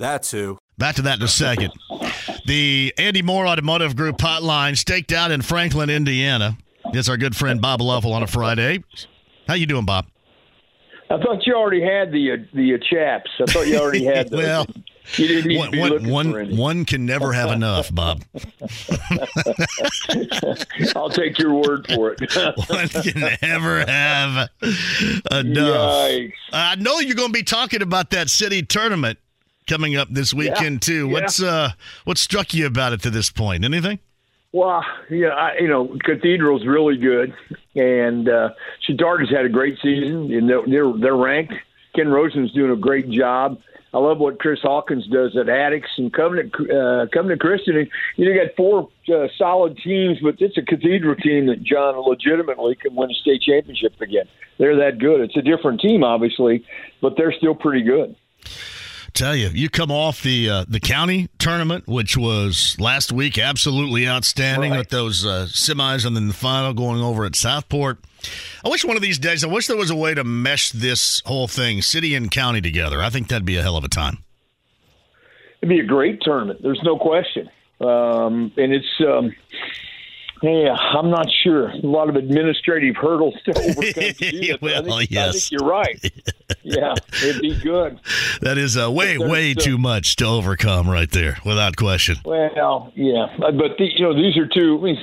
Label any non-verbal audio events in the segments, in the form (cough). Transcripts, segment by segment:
That's who. Back to that in a second. The Andy Moore Automotive Group hotline staked out in Franklin, Indiana. It's our good friend Bob Lovell on a Friday. How you doing, Bob? I thought you already had the uh, the uh, chaps. I thought you already had the. (laughs) well, you didn't need one, to be one, looking one, for any. one can never have enough, Bob. (laughs) I'll take your word for it. (laughs) one can never have enough. Yikes. I know you're going to be talking about that city tournament coming up this weekend too. yeah. What's uh what struck you about it to this point? Anything? Well, yeah, I, you know, Cathedral's really good, and uh, Chatard's had a great season. And they're, they're they're ranked. Ken Rosen's doing a great job. I love what Chris Hawkins does at Addicts and Covenant uh, Covenant Christian. And, you know, you got four uh, solid teams, but it's a Cathedral team that John legitimately can win a state championship again. They're that good. It's a different team, obviously, but they're still pretty good. Tell you, you come off the uh, the county tournament, which was last week, absolutely outstanding Right. with those uh, semis and then the final going over at Southport. I wish one of these days, I wish there was a way to mesh this whole thing, city and county, together. I think that'd be a hell of a time. It'd be a great tournament. There's no question. Um, and it's, um, yeah, I'm not sure. A lot of administrative hurdles to (laughs) overcome. (laughs) to. Well, I think, I yes. think you're right. Yeah, it'd be good. (laughs) That is uh, way, way uh, too much to overcome right there, without question. Well, yeah, but the, you know these are two. I mean,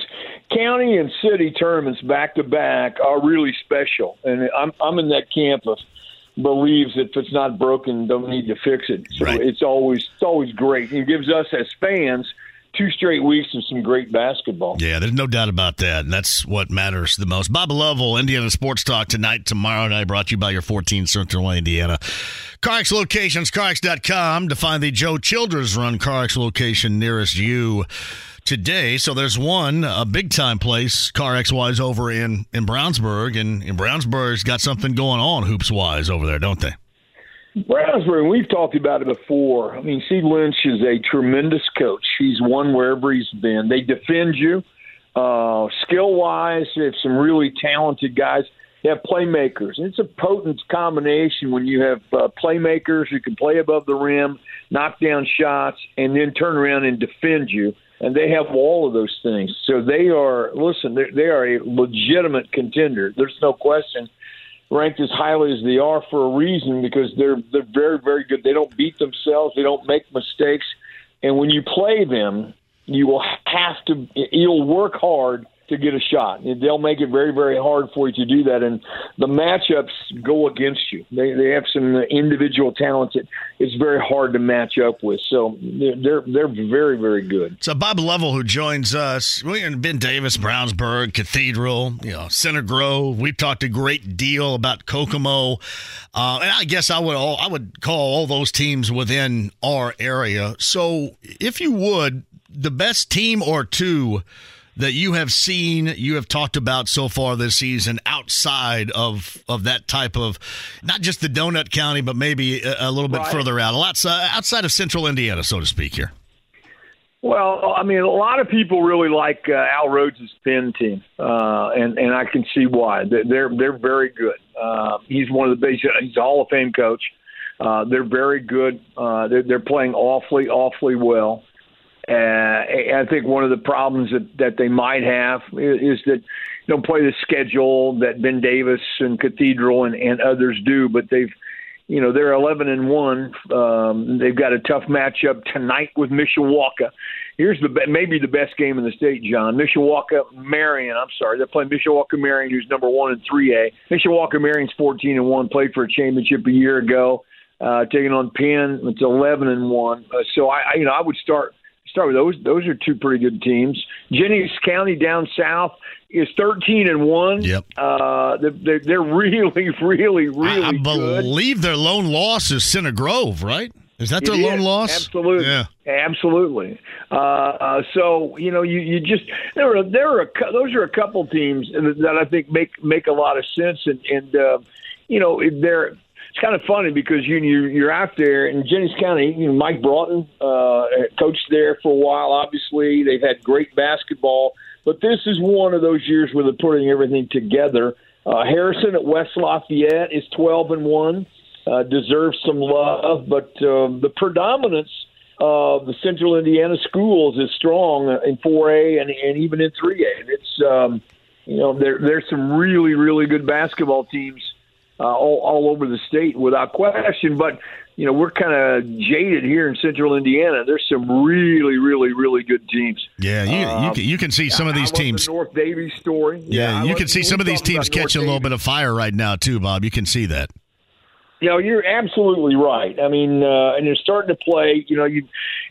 county and city tournaments back to back are really special, and I'm I'm in that camp of believes that if it's not broken, don't need to fix it. So Right. it's always it's always great. It gives us as fans two straight weeks of some great basketball. Yeah, there's no doubt about that. And that's what matters the most. Bob Lovell, Indiana Sports Talk tonight, tomorrow night, brought to you by your 14 Central Indiana. CarX locations, CarX.com to find the Joe Childers run CarX location nearest you today. So there's one, a big time place, CarX wise, over in, in Brownsburg. And in Brownsburg's got something going on hoops wise over there, don't they? Brownsburg, we've talked about it before. I mean, Steve Lynch is a tremendous coach. He's won wherever he's been. They defend you. Uh, skill wise, they have some really talented guys. They have playmakers. It's a potent combination when you have uh, playmakers who can play above the rim, knock down shots, and then turn around and defend you. And they have all of those things. So they are, listen, they they are a legitimate contender. There's no question ranked as highly as they are for a reason because they're they're very very good. They don't beat themselves. They don't make mistakes. And when you play them, you will have to you'll work hard to get a shot. They'll make it very very hard for you to do that. And the matchups go against you. They they have some individual talents that it's very hard to match up with. So they're they're, very very good. So Bob Lovell, who joins us, we and Ben Davis, Brownsburg, Cathedral, you know, Center Grove. We've talked a great deal about Kokomo, uh, and I guess I would all I would call all those teams within our area. So, if you would, the best team or two that you have seen, you have talked about so far this season, outside of of that type of not just the Donut County, but maybe a, a little bit Right. further out, outside outside of Central Indiana, so to speak. Here. Well, I mean, a lot of people really like uh, Al Rhodes' Penn team, uh, and and I can see why. They're they're, they're very good. Uh, he's one of the big. He's a Hall of Fame coach. Uh, they're very good. Uh, they're, they're playing awfully, awfully well. Uh, I think one of the problems that, that they might have is, that they don't play the schedule that Ben Davis and Cathedral and, and others do, but they've you know they're 11 and one. Um, they've got a tough matchup tonight with Mishawaka. Here's the maybe the best game in the state, John. Mishawaka Marion. I'm sorry, they're playing Mishawaka Marion, who's number one in 3A. Mishawaka Marion's 14 and one. Played for a championship a year ago. Uh, taking on Penn, it's 11 and one. Uh, so I, I, you know, I would start start with those. Those are two pretty good teams. Jennings County down south is 13 and one. Yep. Uh, they're, they're really, really, really. I, I believe their lone loss is Center Grove, right? Is that their it lone is. loss? Absolutely. Yeah. Absolutely. Uh, uh, so you know, you, you just there are there are a, those are a couple teams that I think make make a lot of sense, and and uh, you know they're it's kind of funny because you you're out there in Jennings County. You know, Mike Broughton uh, coached there for a while. Obviously, they've had great basketball, but this is one of those years where they're putting everything together. Uh, Harrison at West Lafayette is 12 and one, uh, deserves some love, but um, the predominance of the Central Indiana schools is strong in 4A and, and even in 3A. And it's um, you know there there's some really really good basketball teams uh, all, all over the state without question. But you know, we're kind of jaded here in Central Indiana. There's some really, really, really good teams. Yeah, you um, you, can, you can see some of these teams. The North Daviess story. Yeah, yeah you can see some of these teams catching a little bit of fire right now too, Bob. You can see that. You know, you're absolutely right. I mean, uh, and they're starting to play. You know, you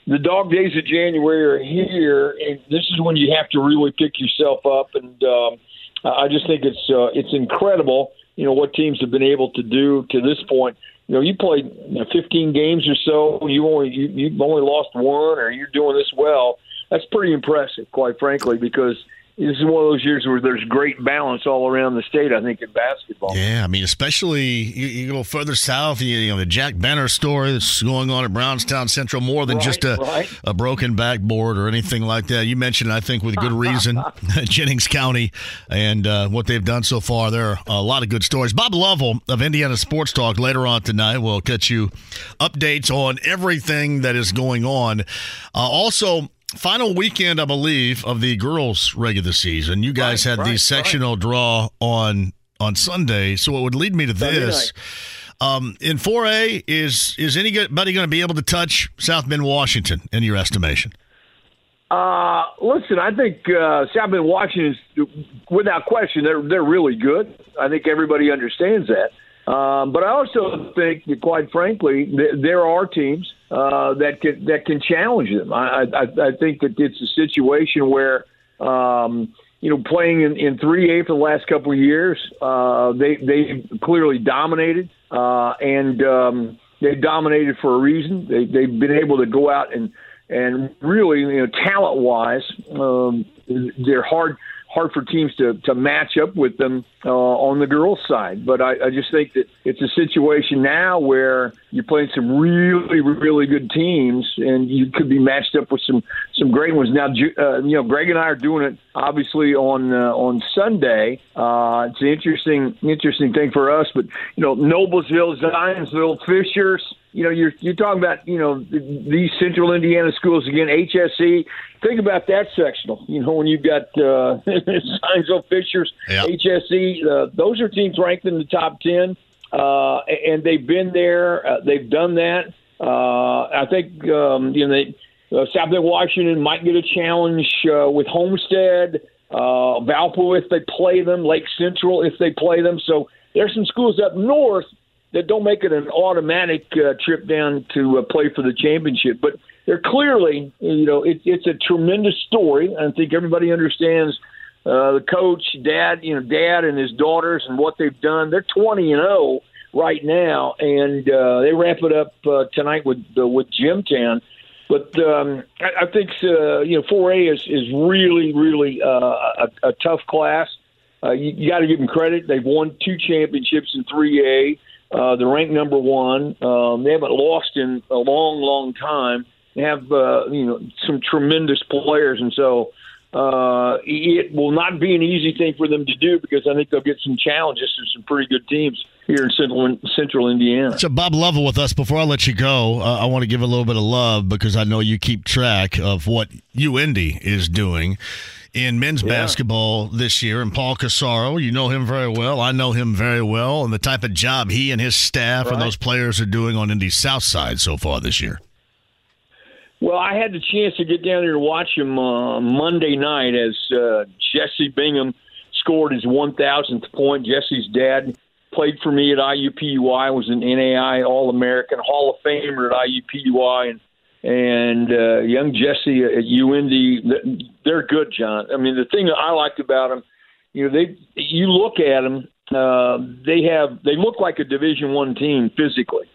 the dog days of January are here, and this is when you have to really pick yourself up. And um, I just think it's uh, it's incredible you know what teams have been able to do to this point. You know, you played you know, 15 games or so. You only you, you've only lost one, or you're doing this well. That's pretty impressive, quite frankly, because this is one of those years where there's great balance all around the state. I think in basketball. Yeah, I mean, especially you, you go further south. You, you, know the Jack Benter story that's going on at Brownstown Central more than right, just a right. a broken backboard or anything like that. You mentioned, I think, with good (laughs) reason, (laughs) Jennings County and uh, what they've done so far. There are a lot of good stories. Bob Lovell of Indiana Sports Talk later on tonight will get you updates on everything that is going on. Uh, also final weekend, I believe, of the girls' regular season. You guys right, had right, the sectional right. draw on on Sunday, so it would lead me to this. Um, in 4A, is is anybody going to be able to touch South Bend, Washington, in your estimation? Uh, listen, I think uh, South Bend, Washington, is, without question, they're they're really good. I think everybody understands that. Um, but I also think that, quite frankly, th- there are teams uh, that can that can challenge them. I, I, I think that it's a situation where um, you know playing in, in 3A for the last couple of years, uh, they they clearly dominated uh, and um, they dominated for a reason. They, they've been able to go out and and really you know talent wise, um, they're hard hard for teams to, to match up with them uh, on the girls' side. But I, I just think that it's a situation now where you're playing some really, really good teams, and you could be matched up with some some great ones. Now, uh, you know, Greg and I are doing it obviously on uh, on Sunday. Uh, it's an interesting interesting thing for us, but you know, Noblesville, Zionsville, Fishers you know, you're you're talking about you know these Central Indiana schools again, HSE. Think about that sectional. You know, when you've got uh, (laughs) Zionsville Fishers, yep. HSE, uh, those are teams ranked in the top ten, uh, and they've been there. Uh, they've done that. Uh, I think um, you know they, uh, Washington might get a challenge uh, with Homestead, uh, Valpo if they play them, Lake Central if they play them. So there's some schools up north that don't make it an automatic uh, trip down to uh, play for the championship. But they're clearly, you know, it, it's a tremendous story. I think everybody understands uh, the coach, dad, you know, dad and his daughters and what they've done. They're 20 and 0 right now, and uh, they wrap it up uh, tonight with uh, with Jimtown. But um, I, I think uh, you know 4A is is really really uh, a, a tough class. Uh, you, you got to give them credit. They've won two championships in 3A. Uh, they're ranked number one. Um, they haven't lost in a long, long time. They have uh, you know some tremendous players, and so uh, it will not be an easy thing for them to do because I think they'll get some challenges from some pretty good teams here in central central Indiana. So Bob Lovell with us. Before I let you go, uh, I want to give a little bit of love because I know you keep track of what UIndy is doing in men's yeah. basketball this year. And Paul Corsaro, you know him very well. I know him very well, and the type of job he and his staff right. and those players are doing on Indy's South Side so far this year. Well, I had the chance to get down there to watch him uh, Monday night as uh, Jesse Bingham scored his 1,000th point. Jesse's dad played for me at IUPUI, was an NAI All American, Hall of Famer at IUPUI, and and uh, young Jesse at UIndy, they're good, John. I mean, the thing that I liked about them, you know, they you look at them, uh, they have they look like a Division One team physically,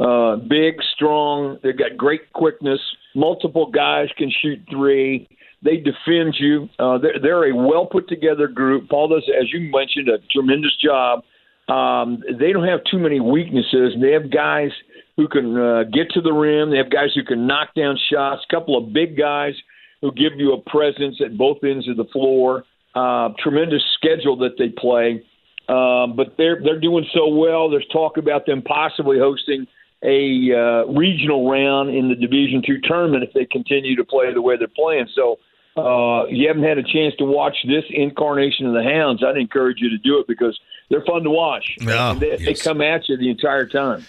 uh, big, strong. They've got great quickness multiple guys can shoot three. They defend you. Uh, they're, they're a well put together group. Paul does, as you mentioned, a tremendous job. Um, they don't have too many weaknesses. They have guys who can uh, get to the rim. They have guys who can knock down shots. A couple of big guys who give you a presence at both ends of the floor. Uh, tremendous schedule that they play. Um, but they're they're doing so well. There's talk about them possibly hosting a uh, regional round in the Division Two tournament if they continue to play the way they're playing. So, uh, you haven't had a chance to watch this incarnation of the Hounds. I'd encourage you to do it because they're fun to watch. Oh, they, yes. they, come at you the entire time.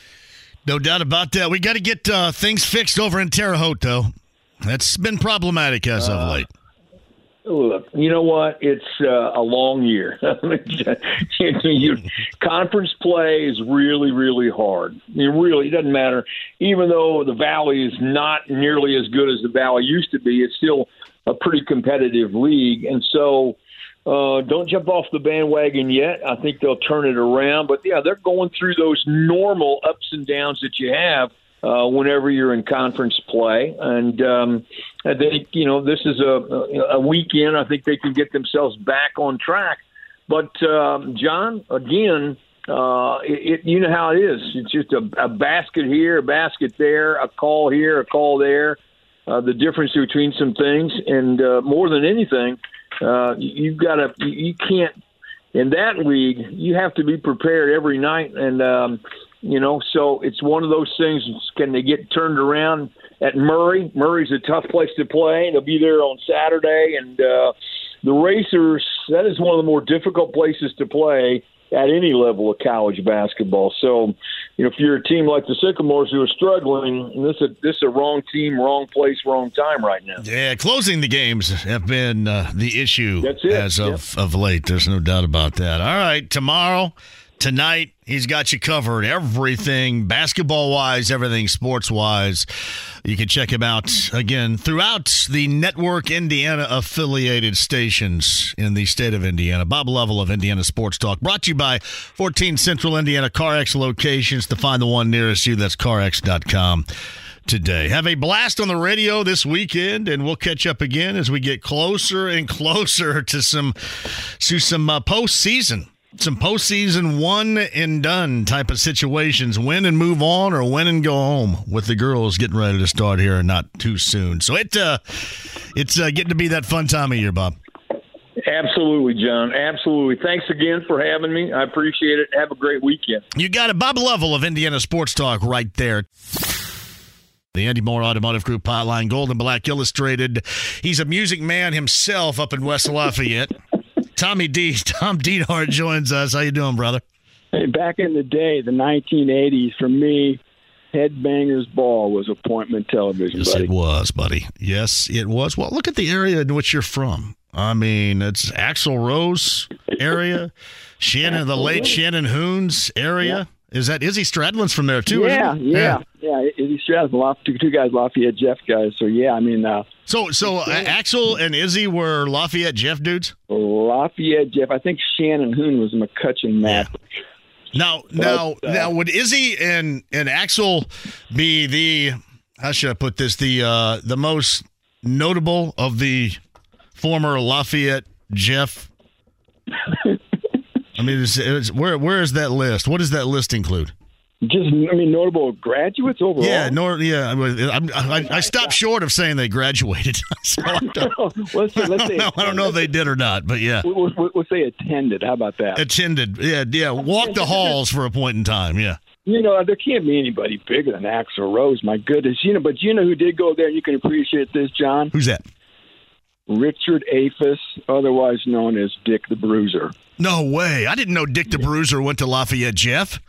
No doubt about that. We got to get uh, things fixed over in Terre Haute, though. That's been problematic as of uh, late. Look, you know what? It's uh, a long year. (laughs) conference play is really, really hard. I mean, really, it doesn't matter. Even though the Valley is not nearly as good as the Valley used to be, it's still a pretty competitive league. And so, uh, don't jump off the bandwagon yet. I think they'll turn it around. But yeah, they're going through those normal ups and downs that you have uh, whenever you're in conference play. And um, I think you know this is a, a weekend. I think they can get themselves back on track. But um, John, again, uh, it, it, you know how it is. It's just a, a basket here, a basket there, a call here, a call there. Uh, the difference between some things, and uh, more than anything, uh, you've got to you can't in that league. You have to be prepared every night, and um, you know, so it's one of those things. Can they get turned around at Murray? Murray's a tough place to play. They'll be there on Saturday, and uh, the Racers. That is one of the more difficult places to play at any level of college basketball. So, you know, if you're a team like the Sycamores who are struggling, this is a, this is a wrong team, wrong place, wrong time right now. Yeah, closing the games have been uh, the issue as of, yep. of late. There's no doubt about that. All right, tomorrow tonight he's got you covered. Everything basketball wise everything sports wise you can check him out again throughout the network indiana affiliated stations in the state of indiana. Bob lovell of indiana sports talk brought to you by 14 central indiana carx locations. To find the one nearest you that's carx.com today. Have a blast on the radio this weekend, and we'll catch up again as we get closer and (laughs) closer to some to some uh, postseason some postseason one and done type of situations. Win and move on, or win and go home. With the girls getting ready to start here, not too soon. So it uh, it's uh, getting to be that fun time of year, Bob. Absolutely, John. Absolutely. Thanks again for having me. I appreciate it. Have a great weekend. You got it. Bob Lovell of Indiana Sports Talk right there. The Andy Moore Automotive Group hotline, Gold and Black Illustrated. He's a music man himself up in West Lafayette. Tommy D. (laughs) Tom Dienhart joins us. How you doing, brother? Hey, back in the day, the 1980s, for me, Headbangers Ball was appointment television. Yes, buddy. it was, buddy. Yes, it was. Well, look at the area in which you're from. I mean, it's Axl Rose area, Shannon, the late Shannon Hoon's area. Is that Izzy Stradlin's from there too? Yeah, yeah, yeah, yeah. Izzy Stradlin, two, two guys, Lafayette Jeff guys. So yeah, I mean, uh, so so uh, Axl and Izzy were Lafayette Jeff dudes. Lafayette Jeff. I think Shannon Hoon was McCutcheon Matt. Yeah. Now, now, uh, now, would Izzy and and Axl be the how should I put this the uh, the most notable of the former Lafayette Jeff? (laughs) I mean, it's, it's, where where is that list? What does that list include? Just, I mean, notable graduates overall. Yeah, nor yeah. I, I, I stopped short of saying they graduated. (laughs) so I (laughs) don't, let's say, let's I don't know, I don't know if they did or not, but yeah, We'll, we'll, we'll say attended. How about that? attended. Yeah, yeah. Walked the halls for a point in time. Yeah. You know, there can't be anybody bigger than Axl Rose. My goodness, you know. But you know who did go there? You can appreciate this, John. Who's that? Richard Afflis, otherwise known as Dick the Bruiser. No way. I didn't know Dick the Bruiser went to Lafayette. Jeff.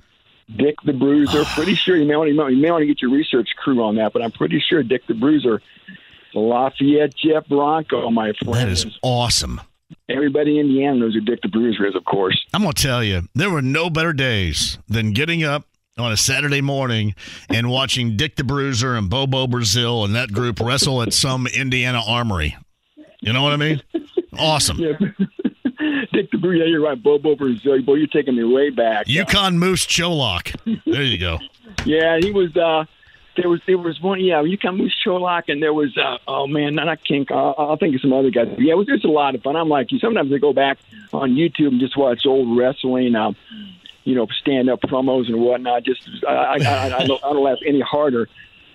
Dick the Bruiser. Pretty sure you may want to you may want to get your research crew on that, but I'm pretty sure Dick the Bruiser, Lafayette Jeff Bronco, my friend. That is awesome. Everybody in Indiana knows who Dick the Bruiser is, of course. I'm gonna tell you, there were no better days than getting up on a Saturday morning and watching Dick the Bruiser and Bobo Brazil and that group wrestle at some Indiana armory. You know what I mean? Awesome. (laughs) Yeah. Dick the Bruiser, yeah, you're right. Bob Bobo Brazil, boy, you're taking me way back. Yukon Moose Cholak. There you go. (laughs) Yeah, he was. uh There was there was one. Yeah, Yukon Moose Cholak, and there was. uh Oh man, not Kink. I'll, I'll think of some other guys. Yeah, it was just a lot of fun. I'm like you. Sometimes I go back on YouTube and just watch old wrestling. Um, you know, stand up promos and whatnot. Just I I, I, I, don't, I don't laugh any harder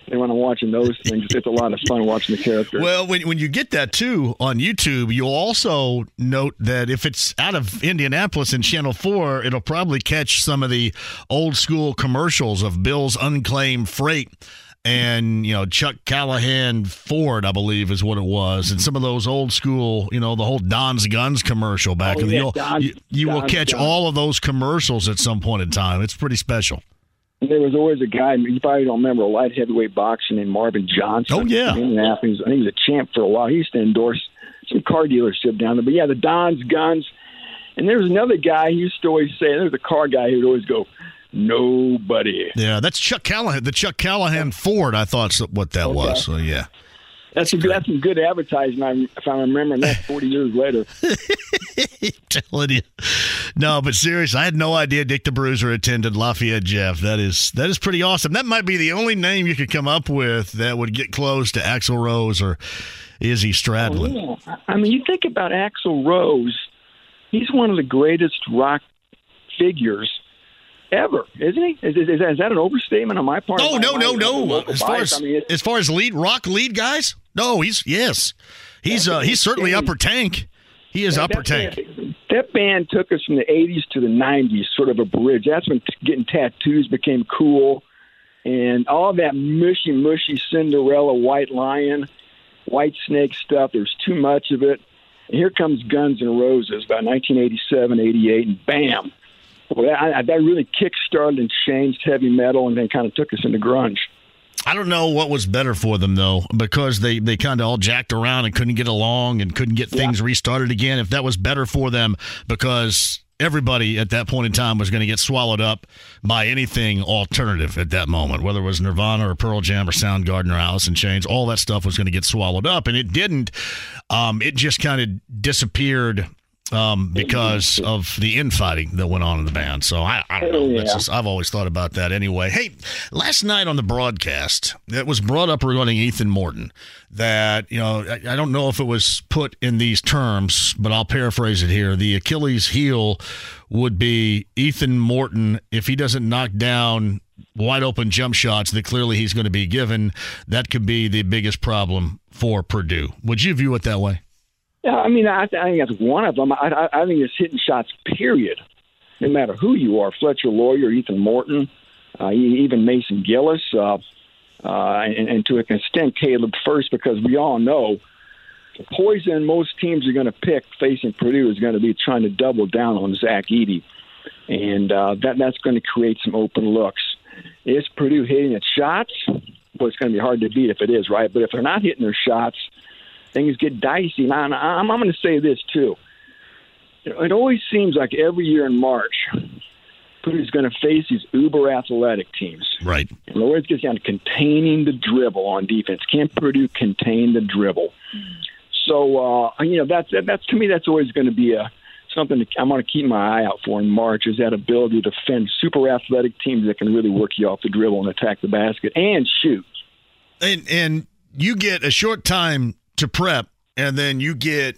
than when I'm watching those things. It's a lot of fun watching the characters. Well, when, when you get that too on YouTube, you'll also note that if it's out of Indianapolis and Channel 4, it'll probably catch some of the old school commercials of Bill's Unclaimed Freight and, you know, Chuck Callahan Ford, I believe is what it was. And some of those old school, you know, the whole Don's Guns commercial back Oh, in the yeah, Don's- you, you will catch all of those commercials at some point in time. It's pretty special. There was always a guy, you probably don't remember, a light heavyweight boxer named Marvin Johnson. Oh, yeah. In Indianapolis. I think he was a champ for a while. He used to endorse some car dealership down there. But yeah, the Don's Guns. And there was another guy, he used to always say, there was a car guy who would always go, nobody. Yeah, that's Chuck Callahan, the Chuck Callahan Ford, I thought what that was. So, yeah. That's a that's some good advertising, if I'm remembering that 40 years later. (laughs) telling you. No, but seriously, I had no idea Dick the Bruiser attended Lafayette Jeff. That is that is pretty awesome. That might be the only name you could come up with that would get close to Axl Rose or Izzy Stradlin. Oh, yeah. I mean, you think about Axl Rose, he's one of the greatest rock figures ever, isn't he? Is, is, is, that an overstatement on my part? Oh My- no, my- no, no. As far bias, as I mean, as far as lead rock lead guys, no, he's yes, he's uh, he's certainly upper tank. He is upper tank. Band, that band took us from the 80s to the 90s, sort of a bridge. That's when t- getting tattoos became cool. And all that mushy, mushy Cinderella, White Lion, White Snake stuff, there's too much of it. And here comes Guns N' Roses about 1987, 88, and bam. Well, that, that really kick-started and changed heavy metal and then kind of took us into grunge. I don't know what was better for them though, because they they kind of all jacked around and couldn't get along and couldn't get things restarted again. If that was better for them, because everybody at that point in time was going to get swallowed up by anything alternative at that moment, whether it was Nirvana or Pearl Jam or Soundgarden or Alice in Chains, all that stuff was going to get swallowed up, and it didn't. Um, it just kind of disappeared. Um, because of the infighting that went on in the band, so I, I don't know. Yeah. Just, I've always thought about that anyway. Hey, last night on the broadcast, it was brought up regarding Ethan Morton that, you know, I, I don't know if it was put in these terms, but I'll paraphrase it here. The Achilles heel would be Ethan Morton if he doesn't knock down wide open jump shots that clearly he's going to be given. That could be the biggest problem for Purdue. Would you view it that way? Yeah, I mean, I, I think that's one of them. I, I, I think it's hitting shots, period. No matter who you are, Fletcher Loyer, Ethan Morton, uh, even Mason Gillis, uh, uh, and, and to an extent Caleb Furst, because we all know the poison most teams are going to pick facing Purdue is going to be trying to double down on Zach Edey, and uh, that that's going to create some open looks. Is Purdue hitting its shots? Well, it's going to be hard to beat if it is, right? But if they're not hitting their shots, things get dicey. Now, and I'm, I'm going to say this too. It always seems like every year in March, Purdue's going to face these uber athletic teams. Right. And it always gets down to containing the dribble on defense. Can Purdue contain the dribble? So uh, you know that's that's to me that's always going to be a something that I'm going to keep my eye out for in March is that ability to defend super athletic teams that can really work you off the dribble and attack the basket and shoot. and and you get a short time to prep and then you get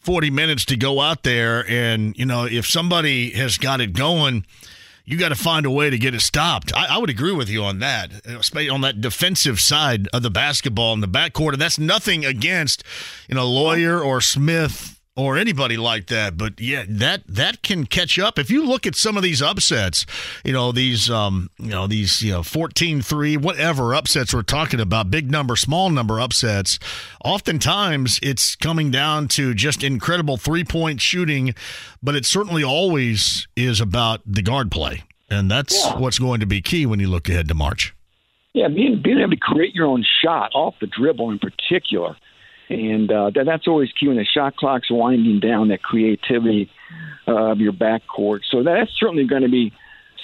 40 minutes to go out there and you know if somebody has got it going you got to find a way to get it stopped. I, I, would agree with you on that, on that defensive side of the basketball in the backcourt. And that's nothing against, you know, Loyer or Smith or anybody like that. But yeah, that that can catch up. If you look at some of these upsets, you know, these um, you know, these, you know, 14-3, whatever upsets we're talking about, big number, small number upsets, oftentimes it's coming down to just incredible three-point shooting, but it certainly always is about the guard play. And that's yeah. what's going to be key when you look ahead to March. Yeah, being being able to create your own shot off the dribble in particular and uh, that, that's always key when the shot clock's winding down. That creativity uh, of your backcourt. So that's certainly going to be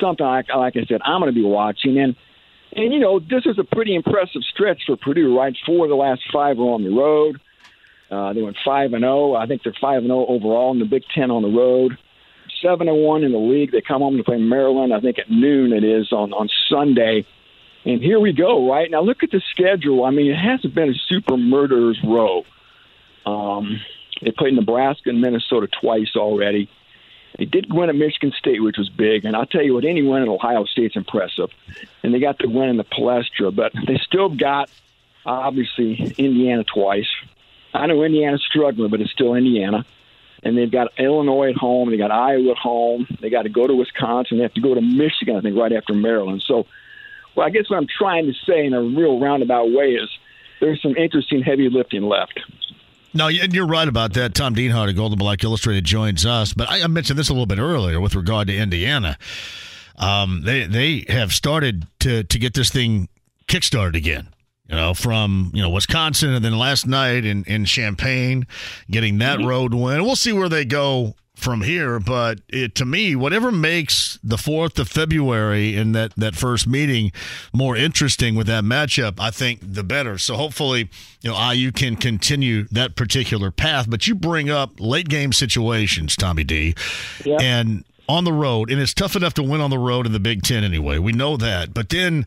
something. Like, like I said, I'm going to be watching. And and you know, this is a pretty impressive stretch for Purdue. Right, four of the last five are on the road. Uh, they went five and zero. Oh. I think they're five and zero oh overall in the Big Ten on the road. Seven and one in the league. They come home to play Maryland. I think at noon it is on on Sunday. And here we go, right? Now look at the schedule. I mean, it hasn't been a super murderer's row. Um, they played Nebraska and Minnesota twice already. They did win at Michigan State, which was big. And I'll tell you what, any win at Ohio State's impressive. And they got the win in the Palestra, but they still got, obviously, Indiana twice. I know Indiana's struggling, but it's still Indiana. And they've got Illinois at home. They got Iowa at home. They got to go to Wisconsin. They have to go to Michigan, I think, right after Maryland. So well, I guess what I'm trying to say in a real roundabout way is there's some interesting heavy lifting left. No, and you're right about that. Tom Dienhart of Gold and Black Illustrated joins us, but I mentioned this a little bit earlier with regard to Indiana. Um, they they have started to to get this thing kickstarted again. You know, from you know Wisconsin, and then last night in in Champaign, getting that mm-hmm. road win. We'll see where they go from here. But it, to me, whatever makes the 4th of February and that, that first meeting more interesting with that matchup, I think the better. So hopefully, you know, IU can continue that particular path. But you bring up late game situations, Tommy D. Yeah. And on the road, and it's tough enough to win on the road in the Big Ten anyway. We know that. But then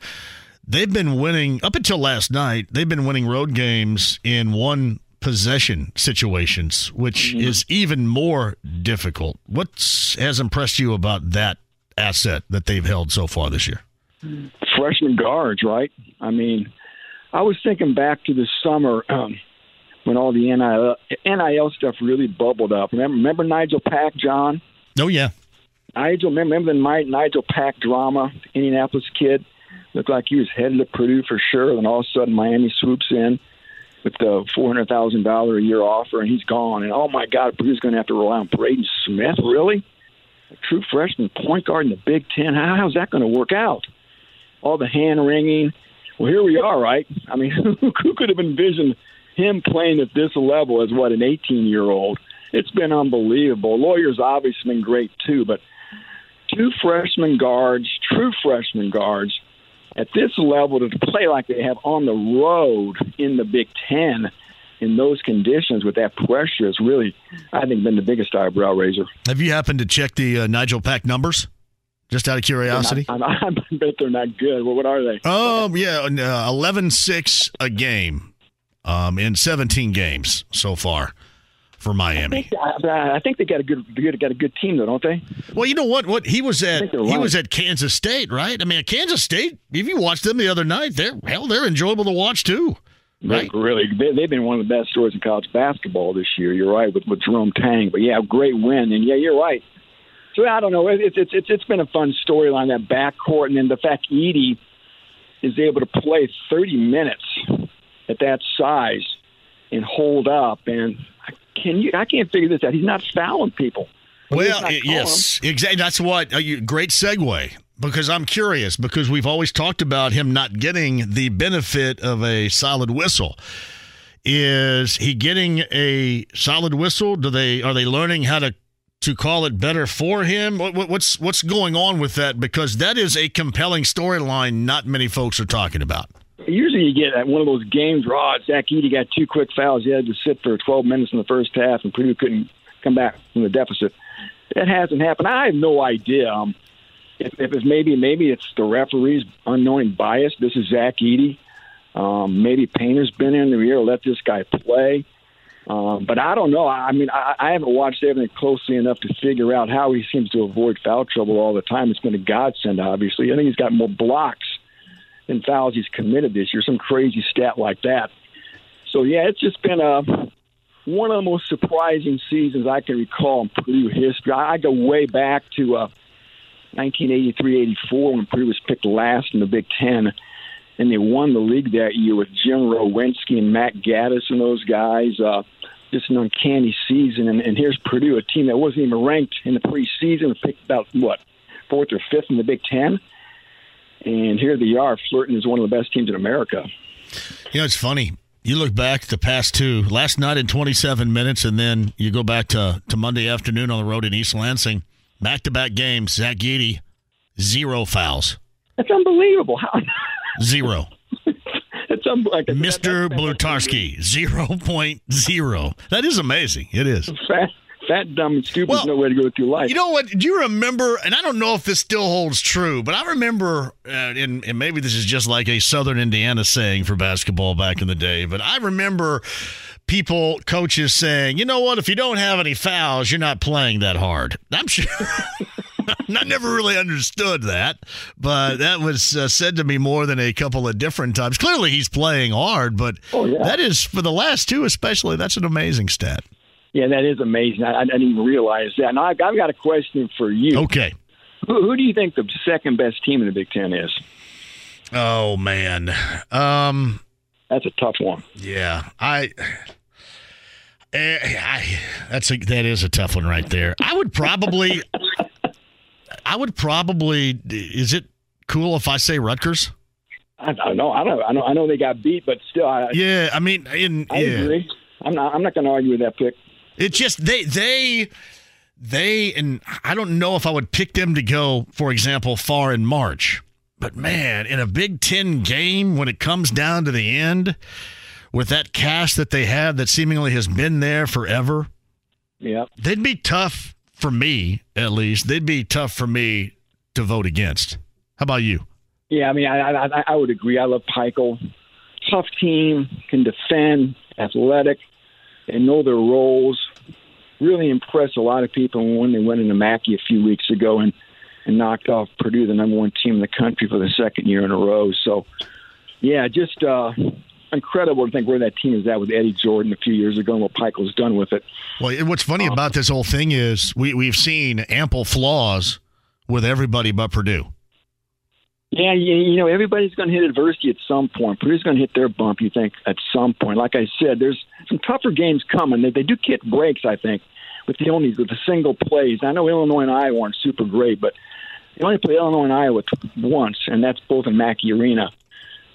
they've been winning up until last night, they've been winning road games in one possession situations, which mm-hmm. is even more difficult. What has impressed you about that asset that they've held so far this year? Freshman guards, right? I mean, I was thinking back to the summer um, when all the NIL, NIL stuff really bubbled up. Remember, remember Nigel Pack, John? Oh yeah, Nigel. Remember the Nigel Pack drama? Indianapolis kid looked like he was headed to Purdue for sure. Then all of a sudden, Miami swoops in with the four hundred thousand dollar a year offer, and he's gone. And oh my God, Purdue's going to have to rely on Braden Smith. Really, a true freshman point guard in the Big Ten. How, how's that going to work out? All the hand wringing. Well, here we are, right? I mean, (laughs) who could have envisioned him playing at this level as what an 18 year old? It's been unbelievable. Loyer's obviously been great too, but two freshman guards, true freshman guards at this level to play like they have on the road in the Big Ten in those conditions with that pressure has really, I think, been the biggest eyebrow raiser. Have you happened to check the uh, Nigel Pack numbers? Just out of curiosity, not, I (laughs) bet they're not good. Well, what are they? Um, yeah, uh, 11-6 a game, um, in seventeen games so far for Miami. I think, I think they got a good, they got a good team, though, don't they? Well, you know what? What he was at, he was at Kansas State, right? I mean, Kansas State. If you watched them the other night, they're hell, they're enjoyable to watch too. Right. Really, they, have been one of the best stories in college basketball this year. You're right with, with Jerome Tang, but yeah, great win, and yeah, you're right. So I don't know. It's it's it's it's been a fun storyline that backcourt, and then the fact Edey is able to play 30 minutes at that size and hold up, and can you? I can't figure this out. He's not fouling people. Well, yes, exactly. That's what. Uh, great segue because I'm curious because we've always talked about him not getting the benefit of a solid whistle. Is he getting a solid whistle? Do they are they learning how to to call it better for him? What, what's what's going on with that? Because that is a compelling storyline. Not many folks are talking about usually you get at one of those games where oh, Zach Edey got two quick fouls. He had to sit for 12 minutes in the first half, and Purdue couldn't come back from the deficit. That hasn't happened. I have no idea. Um, if, if it's maybe maybe it's the referee's unknowing bias. This is Zach Edey. Um, maybe Painter's been in the year. Let this guy play. Um, but I don't know. I mean, I, I haven't watched everything closely enough to figure out how he seems to avoid foul trouble all the time. It's been a godsend, obviously. I think he's got more blocks than fouls he's committed this year, some crazy stat like that. So, yeah, it's just been a one of the most surprising seasons I can recall in Purdue history. I, I go way back to uh, 1983-84 when Purdue was picked last in the Big Ten, and they won the league that year with Jim Rowinski and Mack Gadis and those guys. Uh, just an uncanny season, and, and here's Purdue, a team that wasn't even ranked in the preseason, picked about what fourth or fifth in the Big Ten, and here they are flirting as one of the best teams in America. You know, it's funny. You look back the past two, last night in 27 minutes, and then you go back to, to Monday afternoon on the road in East Lansing. Back to back games. Zach Edey, zero fouls. That's unbelievable. How? Zero. (laughs) It's un- like, Mr. Blutarsky, 0.0. That is amazing. It is. Fat, dumb, and stupid Well, is no way to go through life. You know what? Do you remember? And I don't know if this still holds true, but I remember, uh, and, and maybe this is just like a Southern Indiana saying for basketball back in the day, but I remember people, coaches saying, you know what? If you don't have any fouls, you're not playing that hard. I'm sure. (laughs) I never really understood that, but that was uh, said to me more than a couple of different times. Clearly, he's playing hard, but Oh, yeah. that is for the last two, especially. That's an amazing stat. Yeah, that is amazing. I, I didn't even realize that. Now, I've, I've got a question for you. Okay. Who, who do you think the second best team in the Big Ten is? Oh man. Um. That's a tough one. Yeah, I, eh, I that's a that is a tough one right there. I would probably, I would probably. Is it cool if I say Rutgers? I, I don't know. I don't. I know. I know they got beat, but still, I, Yeah, I mean, in I yeah, agree. I'm not. I'm not going to argue with that pick. It's just they they they and I don't know if I would pick them to go, for example, far in March. But man, in a Big Ten game, when it comes down to the end, with that cast that they have that seemingly has been there forever, Yeah. they'd be tough for me, at least. They'd be tough for me to vote against. How about you? Yeah. I mean, I, I, I would agree. I love Pikiell. Tough team, can defend, athletic, and know their roles. Really impressed a lot of people when they went into Mackey a few weeks ago and and knocked off Purdue, the number one team in the country for the second year in a row. So, yeah, just uh, incredible to think where that team is at with Eddie Jordan a few years ago and what Pikiell's done with it. Well, what's funny about this whole thing is we, we've seen ample flaws with everybody but Purdue. Yeah, you, you know, everybody's going to hit adversity at some point. Purdue's going to hit their bump, you think, at some point. Like I said, there's some tougher games coming. They, they do get breaks, I think, with the only with the single plays. I know Illinois and Iowa aren't super great, but they only play Illinois and Iowa once, and that's both in Mackey Arena.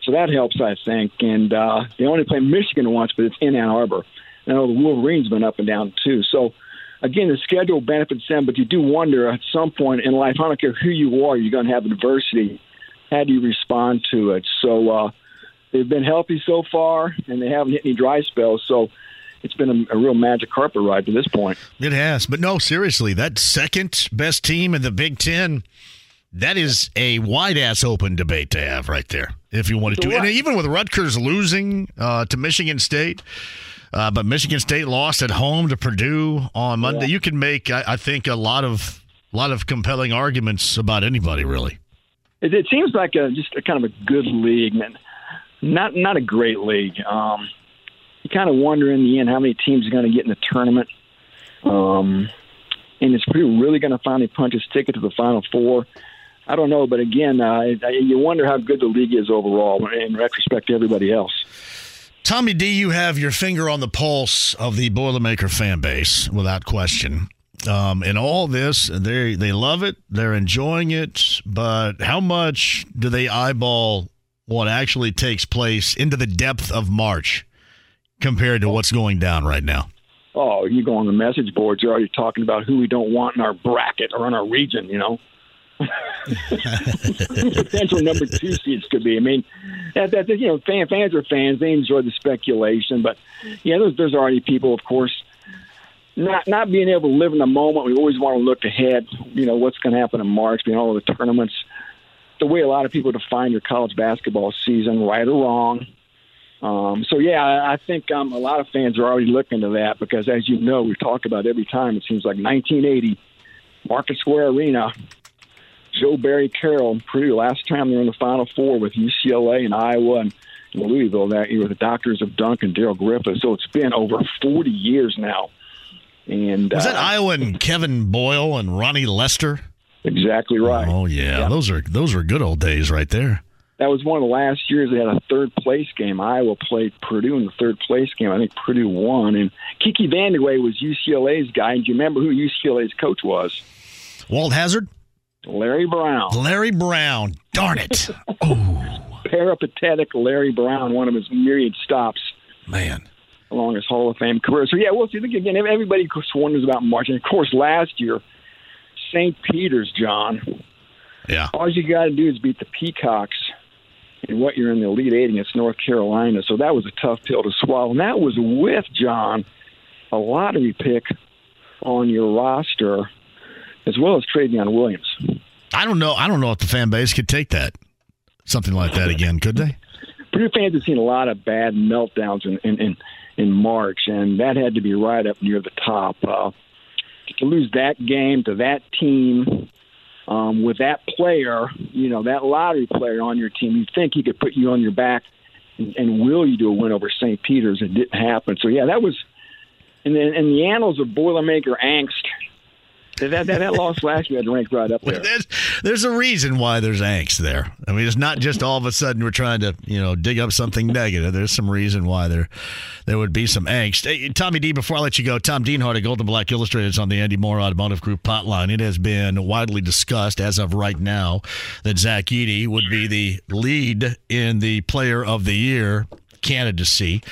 So that helps, I think. And uh, they only play Michigan once, but it's in Ann Arbor. I know the Wolverines been up and down too. So again, the schedule benefits them, but you do wonder at some point in life, I don't care who you are, you're going to have adversity. How do you respond to it? So uh, they've been healthy so far, and they haven't hit any dry spells. So it's been a, a real magic carpet ride to this point. It has. But no, seriously, that second best team in the Big Ten, that is a wide ass open debate to have right there, if you wanted to. And even with Rutgers losing uh, to Michigan State, uh, but Michigan State lost at home to Purdue on Monday, you can make, I, I think, a lot of lot of compelling arguments about anybody, really. It, it seems like a, just a kind of a good league. Not not a great league. Um, you kind of wonder in the end how many teams are going to get in the tournament. Um, and is Purdue really going to finally punch its ticket to the Final Four? I don't know, but again, uh, you wonder how good the league is overall in retrospect to everybody else. Tommy D, you have your finger on the pulse of the Boilermaker fan base, without question. Um, and all this, they they love it, they're enjoying it, but how much do they eyeball what actually takes place into the depth of March compared to what's going down right now? Oh, you go on the message boards, you're already talking about who we don't want in our bracket or in our region, you know. (laughs) (laughs) potential number two seeds could be. I mean, that, that you know, fan, fans are fans. They enjoy the speculation, but yeah, there's, there's already people, of course, not not being able to live in the moment. We always want to look ahead. You know, what's going to happen in March, being all of the tournaments. The way a lot of people define your college basketball season, right or wrong. Um, so yeah, I, think um, a lot of fans are already looking to that because, as you know, we talk about every time. It seems like 1980, Market Square Arena, Joe Barry Carroll, Purdue. Last time they were in the Final Four with UCLA and Iowa and Louisville that year the Doctors of Dunk and Darrell Griffith. So it's been over 40 years now. And was uh, that Iowa and Kevin Boyle and Ronnie Lester? Exactly right. Oh yeah, Yeah. those are those are good old days right there. that was one of the last years they had a third place game. Iowa played Purdue in the third place game. I think Purdue won. And Kiki Vandeweghe was UCLA's guy. And do you remember who UCLA's coach was? Walt Hazzard, Larry Brown. Larry Brown. Darn it! (laughs) oh Peripatetic Larry Brown, one of his myriad stops man, along his Hall of Fame career. So, yeah, well, see, think again, everybody wonders about March. And, of course, last year, St. Peter's, John, yeah. all you got to do is beat the Peacocks and what you're in the Elite Eight against North Carolina. So that was a tough pill to swallow. And that was with, John, a lottery pick on your roster, as well as Trevion Williams. I don't know. I don't know if the fan base could take that something like that again. Could they? Purdue fans have seen a lot of bad meltdowns and, in, in, in March, and that had to be right up near the top. Uh, to lose that game to that team um, with that player, you know, that lottery player on your team, you'd think he could put you on your back and, and will you do a win over St. Peter's. It didn't happen. So, yeah, that was in the, in the annals of Boilermaker angst. That, that, that, loss last year right up there. There's, there's a reason why there's angst there. I mean, it's not just all of a sudden we're trying to, you know, dig up something negative. There's some reason why there there would be some angst. Hey, Tommy D, before I let you go, Tom Dienhart of Gold and Black Illustrated is on the Andy Moore Automotive Group hotline. It has been widely discussed as of right now that Zach Edey would be the lead in the Player of the Year candidacy.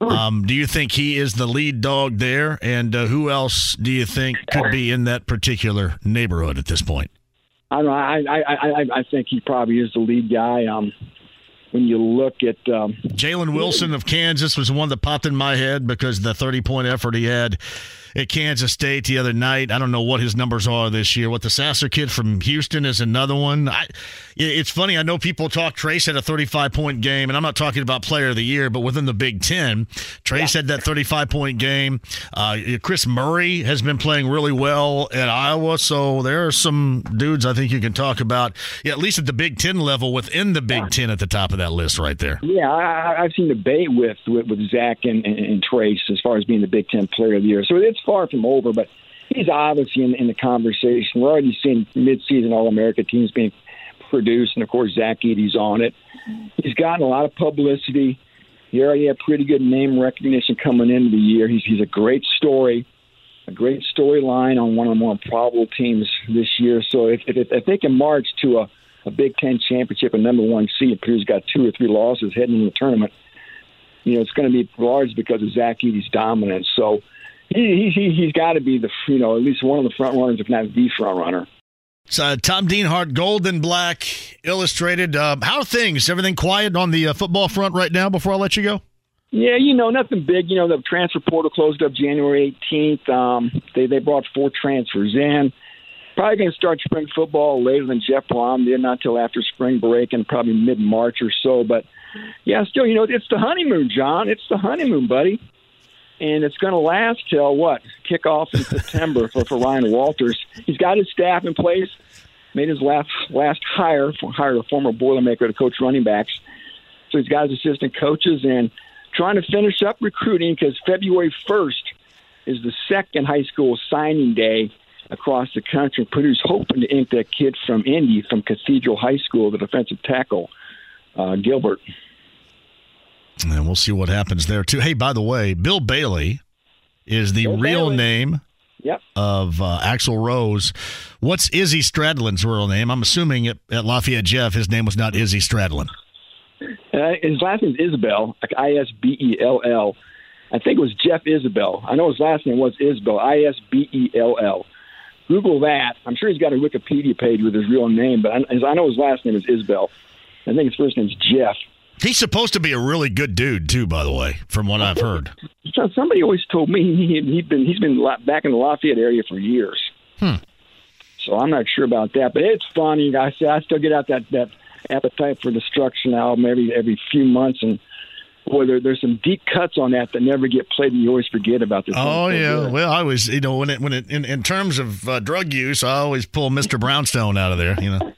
Um, do you think he is the lead dog there? And uh, who else do you think could be in that particular neighborhood at this point? I don't know. I, I, I, I think he probably is the lead guy. Um, when you look at um, Jalen Wilson of Kansas was the one that popped in my head because the 30 point effort he had at Kansas State the other night. I don't know what his numbers are this year. What the Sasser kid from Houston is another one. I, it's funny. I know people talk Trayce had a 35 point game, and I'm not talking about player of the year, but within the Big Ten, Trayce had that 35 point game. Uh, Kris Murray has been playing really well at Iowa, so there are some dudes I think you can talk about, yeah, at least at the Big Ten level within the Big Ten at the top of that list right there. Yeah, I, I've seen debate with with, with Zach and, and, and Trayce as far as being the Big Ten Player of the Year. So it's far from over, but he's obviously in, in the conversation. We're already seeing midseason All America teams being produced, and of course Zach Edey's on it. He's gotten a lot of publicity. He already had pretty good name recognition coming into the year. He's he's a great story, a great storyline on one of the more probable teams this year. So if, if, if they can march to a a Big Ten championship, a number one seed. Purdue's got two or three losses heading into the tournament. You know, it's going to be large because of Zach Edey's dominance. So he, he, he's got to be the, you know, at least one of the front runners, if not the front runner. So, uh, Tom Dienhart, Golden Black Illustrated. Uh, how are things? Everything quiet on the uh, football front right now before I let you go? Yeah, you know, nothing big. You know, the transfer portal closed up January 18th. Um, they, they brought four transfers in probably going to start spring football later than Jeff Brohm did, not till after spring break and probably mid March or so. But yeah, still, you know, it's the honeymoon, John. It's the honeymoon, buddy. And it's going to last till what? Kickoff in September for, for Ryan Walters. He's got his staff in place. Made his last last hire, hired a former Boilermaker to coach running backs. So he's got his assistant coaches and trying to finish up recruiting because February 1st is the second high school signing day across the country. Purdue's hoping to ink that kid from Indy, from Cathedral High School, the defensive tackle, uh, Gilbert. And we'll see what happens there, too. Hey, by the way, Bill Bailey is the Bill real Bailey. name Yep. of uh, Axl Rose. What's Izzy Stradlin's real name? I'm assuming at, at Lafayette Jeff, his name was not Izzy Stradlin. Uh, his last name is Isbell, like I S B E L L. I think it was Jeff Isbell. I know his last name was Isbell, I S B E L L. Google that. I'm sure he's got a Wikipedia page with his real name, but I, I know his last name is Isbell. I think his first name's Jeff. He's supposed to be a really good dude, too, by the way, from what I've heard. So somebody always told me he, he'd been he's been back in the Lafayette area for years. Hmm. So I'm not sure about that, but it's funny. I say I still get out that that appetite for destruction album every every few months, and boy, there, there's some deep cuts on that that never get played, and you always forget about this. Oh yeah, well, I always, you know, when it when it in, in terms of uh, drug use, I always pull Mr. Brownstone out of there, you know.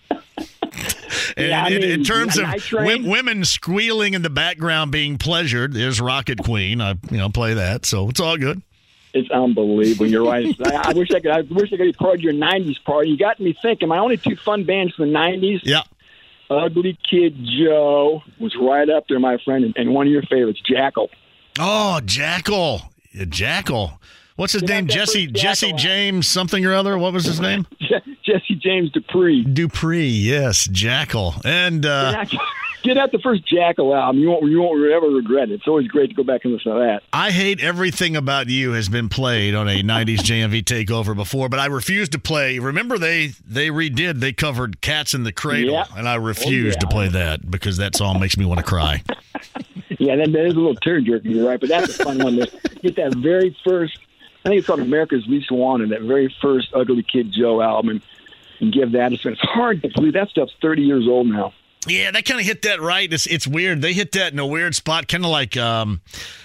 And Yeah, I in, in terms of Night Train- women squealing in the background being pleasured, there's Rocket Queen. I you know play that, so it's all good. It's unbelievable. You're right. (laughs) I, I wish I could. I wish I could be part of your '90s party. You got me thinking. My only two fun bands from the '90s, Yeah. Ugly Kid Joe was right up there, my friend, and, and one of your favorites, Jackyl. Oh, Jackyl, Jackyl. What's his out name? Jesse Jesse James something or other. What was his name? (laughs) Jesse James Dupree. Dupree. Yes, Jackyl. And uh, Get out the first Jackyl album. You won't. You won't ever regret it. It's always great to go back and listen to that. I hate everything about you has been played on a '90s JMV takeover before, but I refuse to play. Remember they they redid they covered "Cats in the Cradle," Yeah. and I refuse yeah. to play that because that song makes me want to cry. (laughs) Yeah, that, that is a little tear jerking. You're right, but that's a fun one to get that very first. I think it's called America's Least Wanted. That very first Ugly Kid Joe album, and, give that. a spin. It's hard to believe that stuff's 30 years old now. Yeah, they kind of hit that right. It's it's weird. They hit that in a weird spot, kind of like um,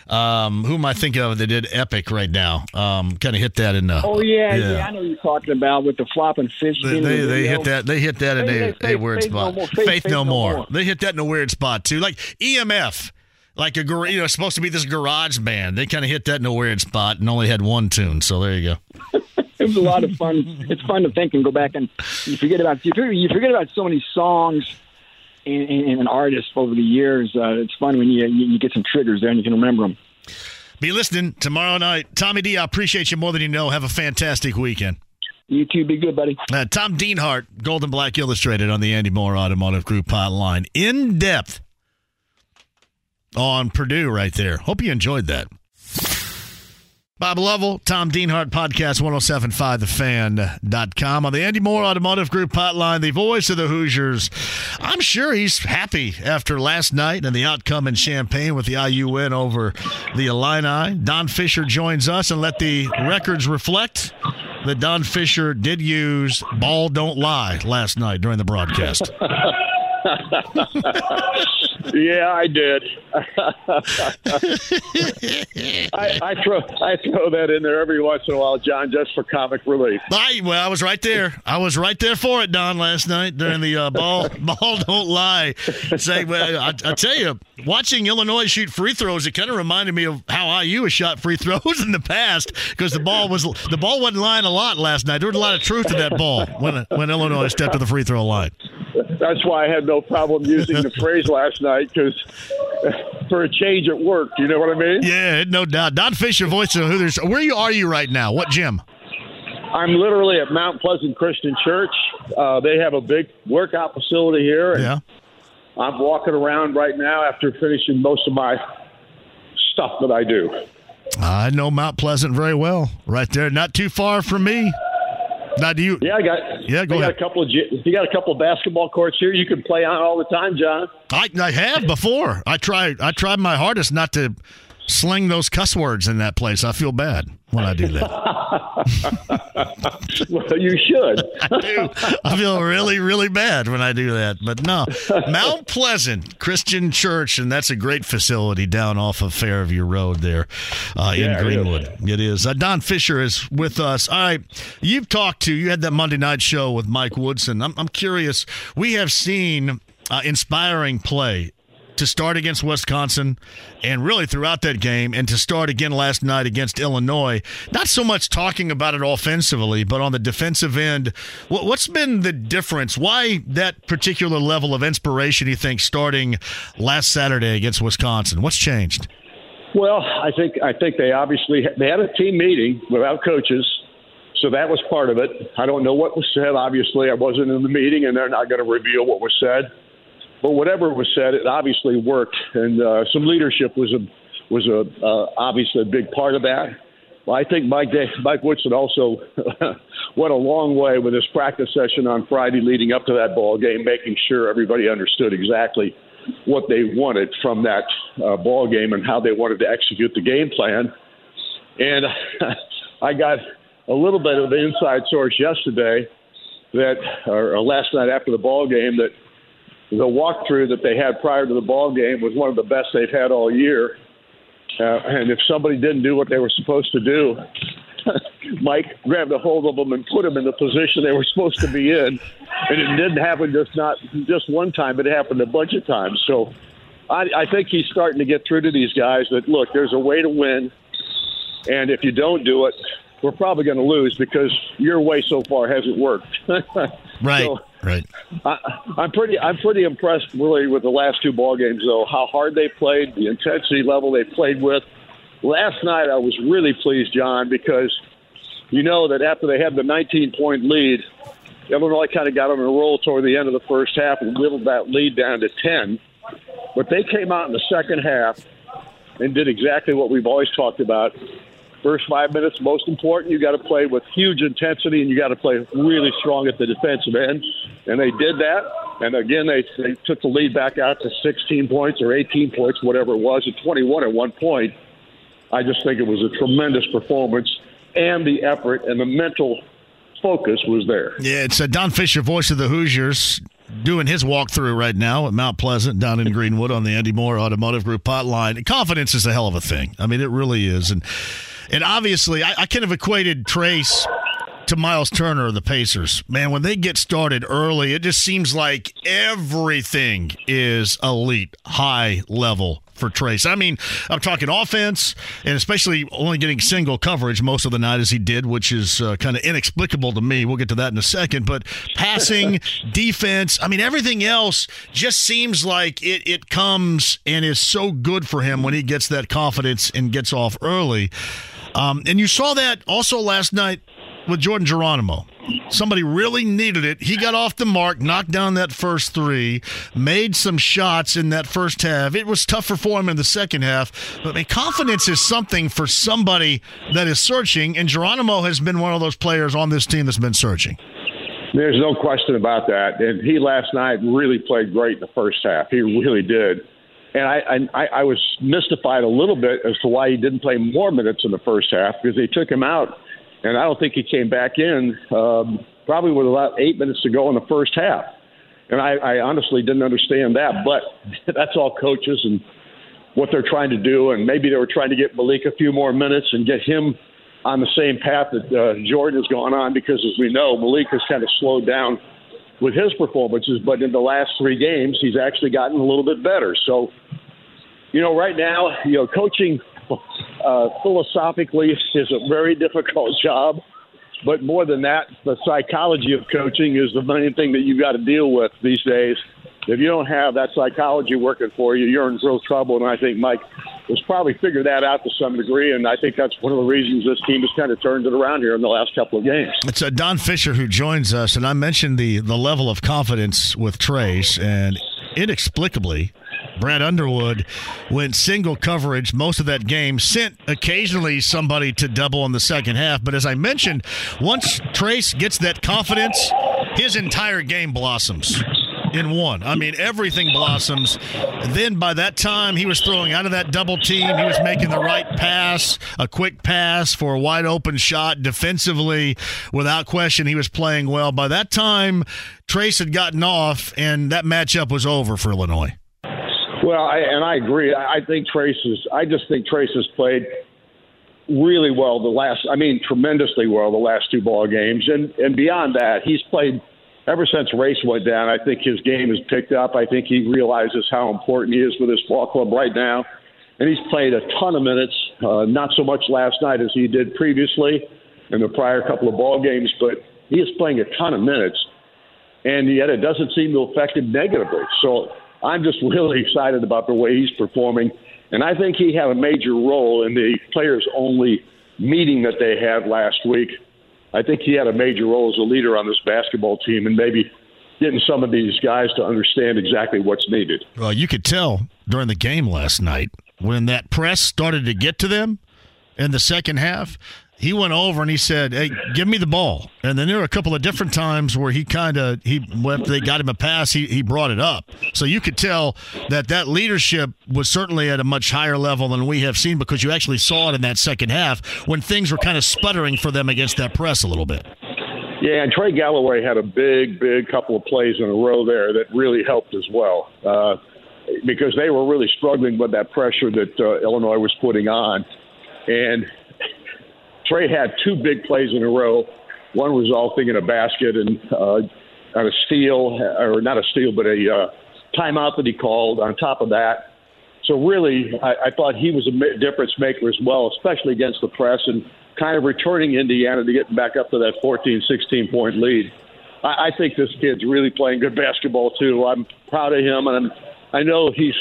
um, who am I thinking of? They did Epic right now. Um, kind of hit that in the. Oh yeah, yeah, Yeah. I know what you're talking about with the flopping fish. They, they, the they hit that. They hit that in a, a Faith- weird Faith No spot. More. Faith, Faith- no, No more. More. They hit that in a weird spot too. Like EMF, like a you know, supposed to be this garage band. They kind of hit that in a weird spot and only had one tune. So there you go. (laughs) It was a lot of fun. it's fun to think and go back and you forget about you forget, you forget about so many songs and, and, and artists over the years. Uh, it's fun when you, you you get some triggers there and you can remember them. Be listening tomorrow night. Tommy D, I appreciate you more than you know. Have a fantastic weekend. You too. Be good, buddy. Uh, Tom Dienhart, Golden Black Illustrated on the Andy Moore Automotive Group hotline. In depth on Purdue right there. Hope you enjoyed that. Bob Lovell, Tom Dienhart, Podcast 1075thefan.com. On the Andy Moore Automotive Group hotline, the voice of the Hoosiers. I'm sure he's happy after last night and the outcome in Champaign with the IU win over the Illini. Don Fischer joins us and let the records reflect that Don Fischer did use ball don't lie last night during the broadcast. (laughs) Yeah, I did. (laughs) I, I throw I throw that in there every once in a while, John, just for comic relief. I, well, I was right there. I was right there for it, Don, last night during the uh, ball (laughs) ball don't lie. Say, well, I, I tell you, watching Illinois shoot free throws, it kind of reminded me of how IU has shot free throws (laughs) in the past because the ball was the ball wasn't lying a lot last night. There was a lot of truth to that ball when when Illinois stepped to the free throw line. That's why I had no problem using the phrase last night because (laughs) for a change it worked. You know what I mean? Yeah, no doubt. Don Fischer, voice of Hooters. Where you are you right now? What gym? I'm literally at Mount Pleasant Christian Church. Uh, they have a big workout facility here. And Yeah. I'm walking around right now after finishing most of my stuff that I do. I know Mount Pleasant very well. Right there, not too far from me. Now, do you? Yeah, I got. Yeah, go I got ahead. a couple of. You got a couple of basketball courts here. You can play on all the time, John. I, I have before. I tried. I tried my hardest not to sling those cuss words in that place. I feel bad when I do that. (laughs) Well, you should. (laughs) I do. I feel really, really bad when I do that. But no, Mount Pleasant Christian Church, and that's a great facility down off of Fairview Road there uh, in Yeah, it is. Greenwood. It is. Uh, Don Fischer is with us. All right, you've talked to. You had that Monday night show with Mike Woodson. I'm, I'm curious. We have seen uh, inspiring play to start against Wisconsin and really throughout that game and to start again last night against Illinois. Not so much talking about it offensively, but on the defensive end, what, what's been the difference? Why that particular level of inspiration, you think, starting last Saturday against Wisconsin? What's changed? Well, I think I think they obviously they had a team meeting without coaches, so that was part of it. I don't know what was said. Obviously, I wasn't in the meeting, and they're not going to reveal what was said. But whatever was said, it obviously worked, and uh, some leadership was a was a uh, obviously a big part of that. I think Mike Da- Mike Woodson also (laughs) went a long way with his practice session on Friday leading up to that ball game, making sure everybody understood exactly what they wanted from that uh, ball game and how they wanted to execute the game plan. And (laughs) I got a little bit of an inside source yesterday that, or last night after the ball game, that the walkthrough that they had prior to the ball game was one of the best they've had all year. Uh, and if somebody didn't do what they were supposed to do, (laughs) Mike grabbed a hold of them and put them in the position they were supposed to be in. And it didn't happen just not just one time; it happened a bunch of times. So, I, I think he's starting to get through to these guys that look, there's a way to win, and if you don't do it, we're probably going to lose because your way so far hasn't worked. (laughs) right. So, right. I, I'm pretty. I'm pretty impressed, really, with the last two ball games, though. How hard they played, the intensity level they played with. Last night, I was really pleased, John, because you know that after they had the 19 point lead, Illinois kind of got on a roll toward the end of the first half and whittled that lead down to 10. But they came out in the second half and did exactly what we've always talked about. First five minutes, most important. You got to play with huge intensity, and you got to play really strong at the defensive end. And they did that. And again, they, they took the lead back out to 16 points or 18 points, whatever it was, at 21 at one point. I just think it was a tremendous performance and the effort and the mental focus was there. Yeah, it's uh, Don Fischer, voice of the Hoosiers, doing his walkthrough right now at Mount Pleasant down in Greenwood on the Andy Moore Automotive Group hotline. Confidence is a hell of a thing. I mean, it really is. And and obviously, I, I kind of equated Trayce to Miles Turner of the Pacers. Man, when they get started early, it just seems like everything is elite, high level for Trayce. I mean, I'm talking offense, and especially only getting single coverage most of the night as he did, which is uh, kind of inexplicable to me. We'll get to that in a second. But passing, (laughs) defense, I mean, everything else just seems like it, it comes and is so good for him when he gets that confidence and gets off early. Um, and you saw that also last night with Jordan Geronimo. Somebody really needed it. He got off the mark, knocked down that first three, made some shots in that first half. It was tougher for him in the second half, but I mean, confidence is something for somebody that is searching, and Geronimo has been one of those players on this team that's been searching. There's no question about that. And he last night really played great in the first half. He really did. And I, I, I was mystified a little bit as to why he didn't play more minutes in the first half because they took him out and I don't think he came back in um, probably with about eight minutes to go in the first half. And I, I honestly didn't understand that, but (laughs) that's all coaches and what they're trying to do. And maybe they were trying to get Malik a few more minutes and get him on the same path that uh, Jordan has gone on, because as we know, Malik has kind of slowed down with his performances, but in the last three games, he's actually gotten a little bit better. So, you know, right now, you know, coaching uh, philosophically is a very (laughs) difficult job. But more than that, the psychology of coaching is the main thing that you've got to deal with these days. If you don't have that psychology working for you, you're in real trouble. And I think Mike has probably figured that out to some degree. And I think that's one of the reasons this team has kind of turned it around here in the last couple of games. It's uh, Don Fischer who joins us. And I mentioned the, the level of confidence with Trayce. And inexplicably, Brad Underwood went single coverage most of that game, sent occasionally somebody to double in the second half. But as I mentioned, once Trayce gets that confidence, his entire game blossoms in one. I mean, everything blossoms. Then by that time, he was throwing out of that double team. He was making the right pass, a quick pass for a wide open shot defensively. Without question, he was playing well. By that time, Trayce had gotten off, and that matchup was over for Illinois. Well, I, and I agree. I, think Trayce is. I just think Trayce has played really well the last. I mean, tremendously well the last two ball games, and and beyond that, he's played ever since race went down. I think his game has picked up. I think he realizes how important he is for this ball club right now, and he's played a ton of minutes. Uh, not so much last night as he did previously in the prior couple of ball games, but he is playing a ton of minutes, and yet it doesn't seem to affect him negatively. So I'm just really excited about the way he's performing. And I think he had a major role in the players only meeting that they had last week. I think he had a major role as a leader on this basketball team and maybe getting some of these guys to understand exactly what's needed. Well, you could tell during the game last night when that press started to get to them in the second half, he went over and he said, "Hey, give me the ball." And then there were a couple of different times where he kind of he when they got him a pass, he he brought it up. So you could tell that that leadership was certainly at a much higher level than we have seen because you actually saw it in that second half when things were kind of sputtering for them against that press a little bit. Yeah, and Trey Galloway had a big, big couple of plays in a row there that really helped as well uh, because they were really struggling with that pressure that uh, Illinois was putting on. And Trey had two big plays in a row. One resulting in a basket and uh, on a steal, or not a steal, but a uh, timeout that he called on top of that. So really, I, I thought he was a difference maker as well, especially against the press and kind of returning Indiana to get back up to that 14, 16 point lead. I, I think this kid's really playing good basketball too. I'm proud of him, and I'm, I know he's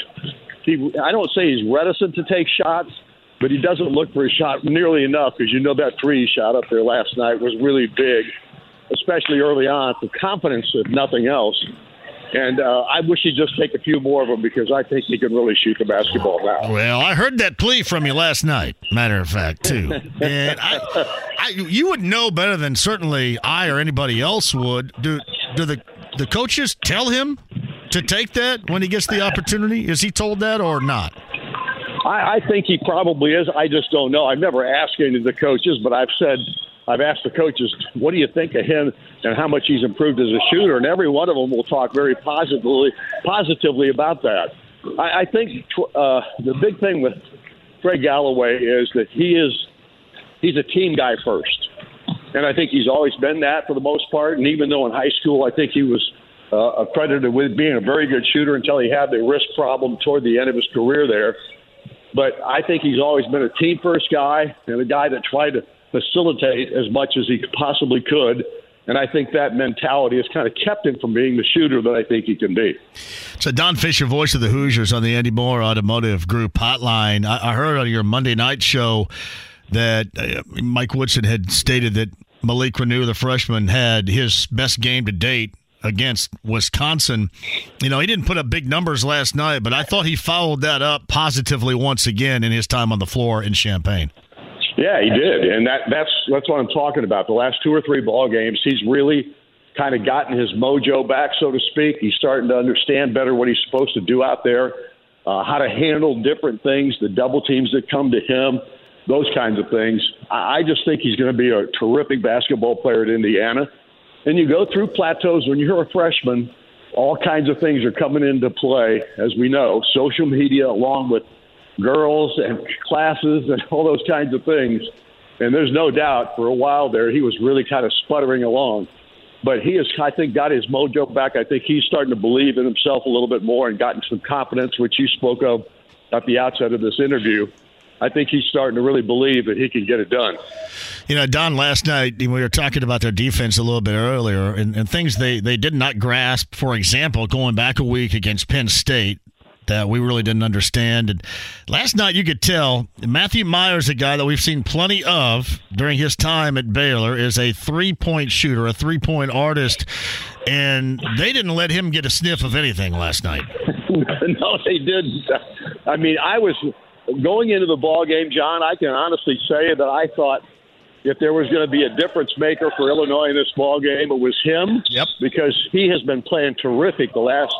he. I don't say he's reticent to take shots, but he doesn't look for a shot nearly enough because you know that three he shot up there last night was really big, especially early on for confidence, if nothing else. And uh, I wish he'd just take a few more of them because I think he can really shoot the basketball now. Well, I heard that plea from you last night, matter of fact, too. (laughs) and I, I, you would know better than certainly I or anybody else would. Do, do the, the coaches tell him to take that when he gets the opportunity? Is he told that or not? I, I think he probably is. I just don't know. I've never asked any of the coaches, but I've said – I've asked the coaches, what do you think of him and how much he's improved as a shooter? And every one of them will talk very positively, positively about that. I, I think uh, the big thing with Greg Galloway is that he is he's a team guy first, and I think he's always been that for the most part. And even though in high school, I think he was uh, accredited with being a very good shooter until he had the wrist problem toward the end of his career there. But I think he's always been a team first guy and a guy that tried to facilitate as much as he possibly could. And I think that mentality has kind of kept him from being the shooter that I think he can be. So, Don Fischer, voice of the Hoosiers on the Andy Moore Automotive Group hotline. I, heard on your Monday night show that uh, Mike Woodson had stated that Malik Reneau, the freshman, had his best game to date against Wisconsin. You know, he didn't put up big numbers last night, but I thought he followed that up positively once again in his time on the floor in Champaign. Yeah, he did, and that that's that's what I'm talking about. The last two or three ball games, he's really kind of gotten his mojo back, so to speak. He's starting to understand better what he's supposed to do out there, uh, how to handle different things, the double teams that come to him, those kinds of things. I, I just think he's going to be a terrific basketball player at Indiana. And you go through plateaus when you're a freshman. All kinds of things are coming into play, as we know. Social media, along with girls and classes and (laughs) all those kinds of things. And there's no doubt for a while there he was really kind of sputtering along. But he has, I think, got his mojo back. I think he's starting to believe in himself a little bit more and gotten some confidence, which you spoke of at the outset of this interview. I think he's starting to really believe that he can get it done. You know, Don, last night we were talking about their defense a little bit earlier and, and things they, they did not grasp. For example, going back a week against Penn State, that we really didn't understand. And last night, you could tell Matthew Myers, a guy that we've seen plenty of during his time at Baylor, is a three point shooter, a three point artist, and they didn't let him get a sniff of anything last night. (laughs) no, they didn't. I mean, I was going into the ball game, John. I can honestly say that I thought if there was going to be a difference maker for Illinois in this ball game, it was him. Yep. Because he has been playing terrific the last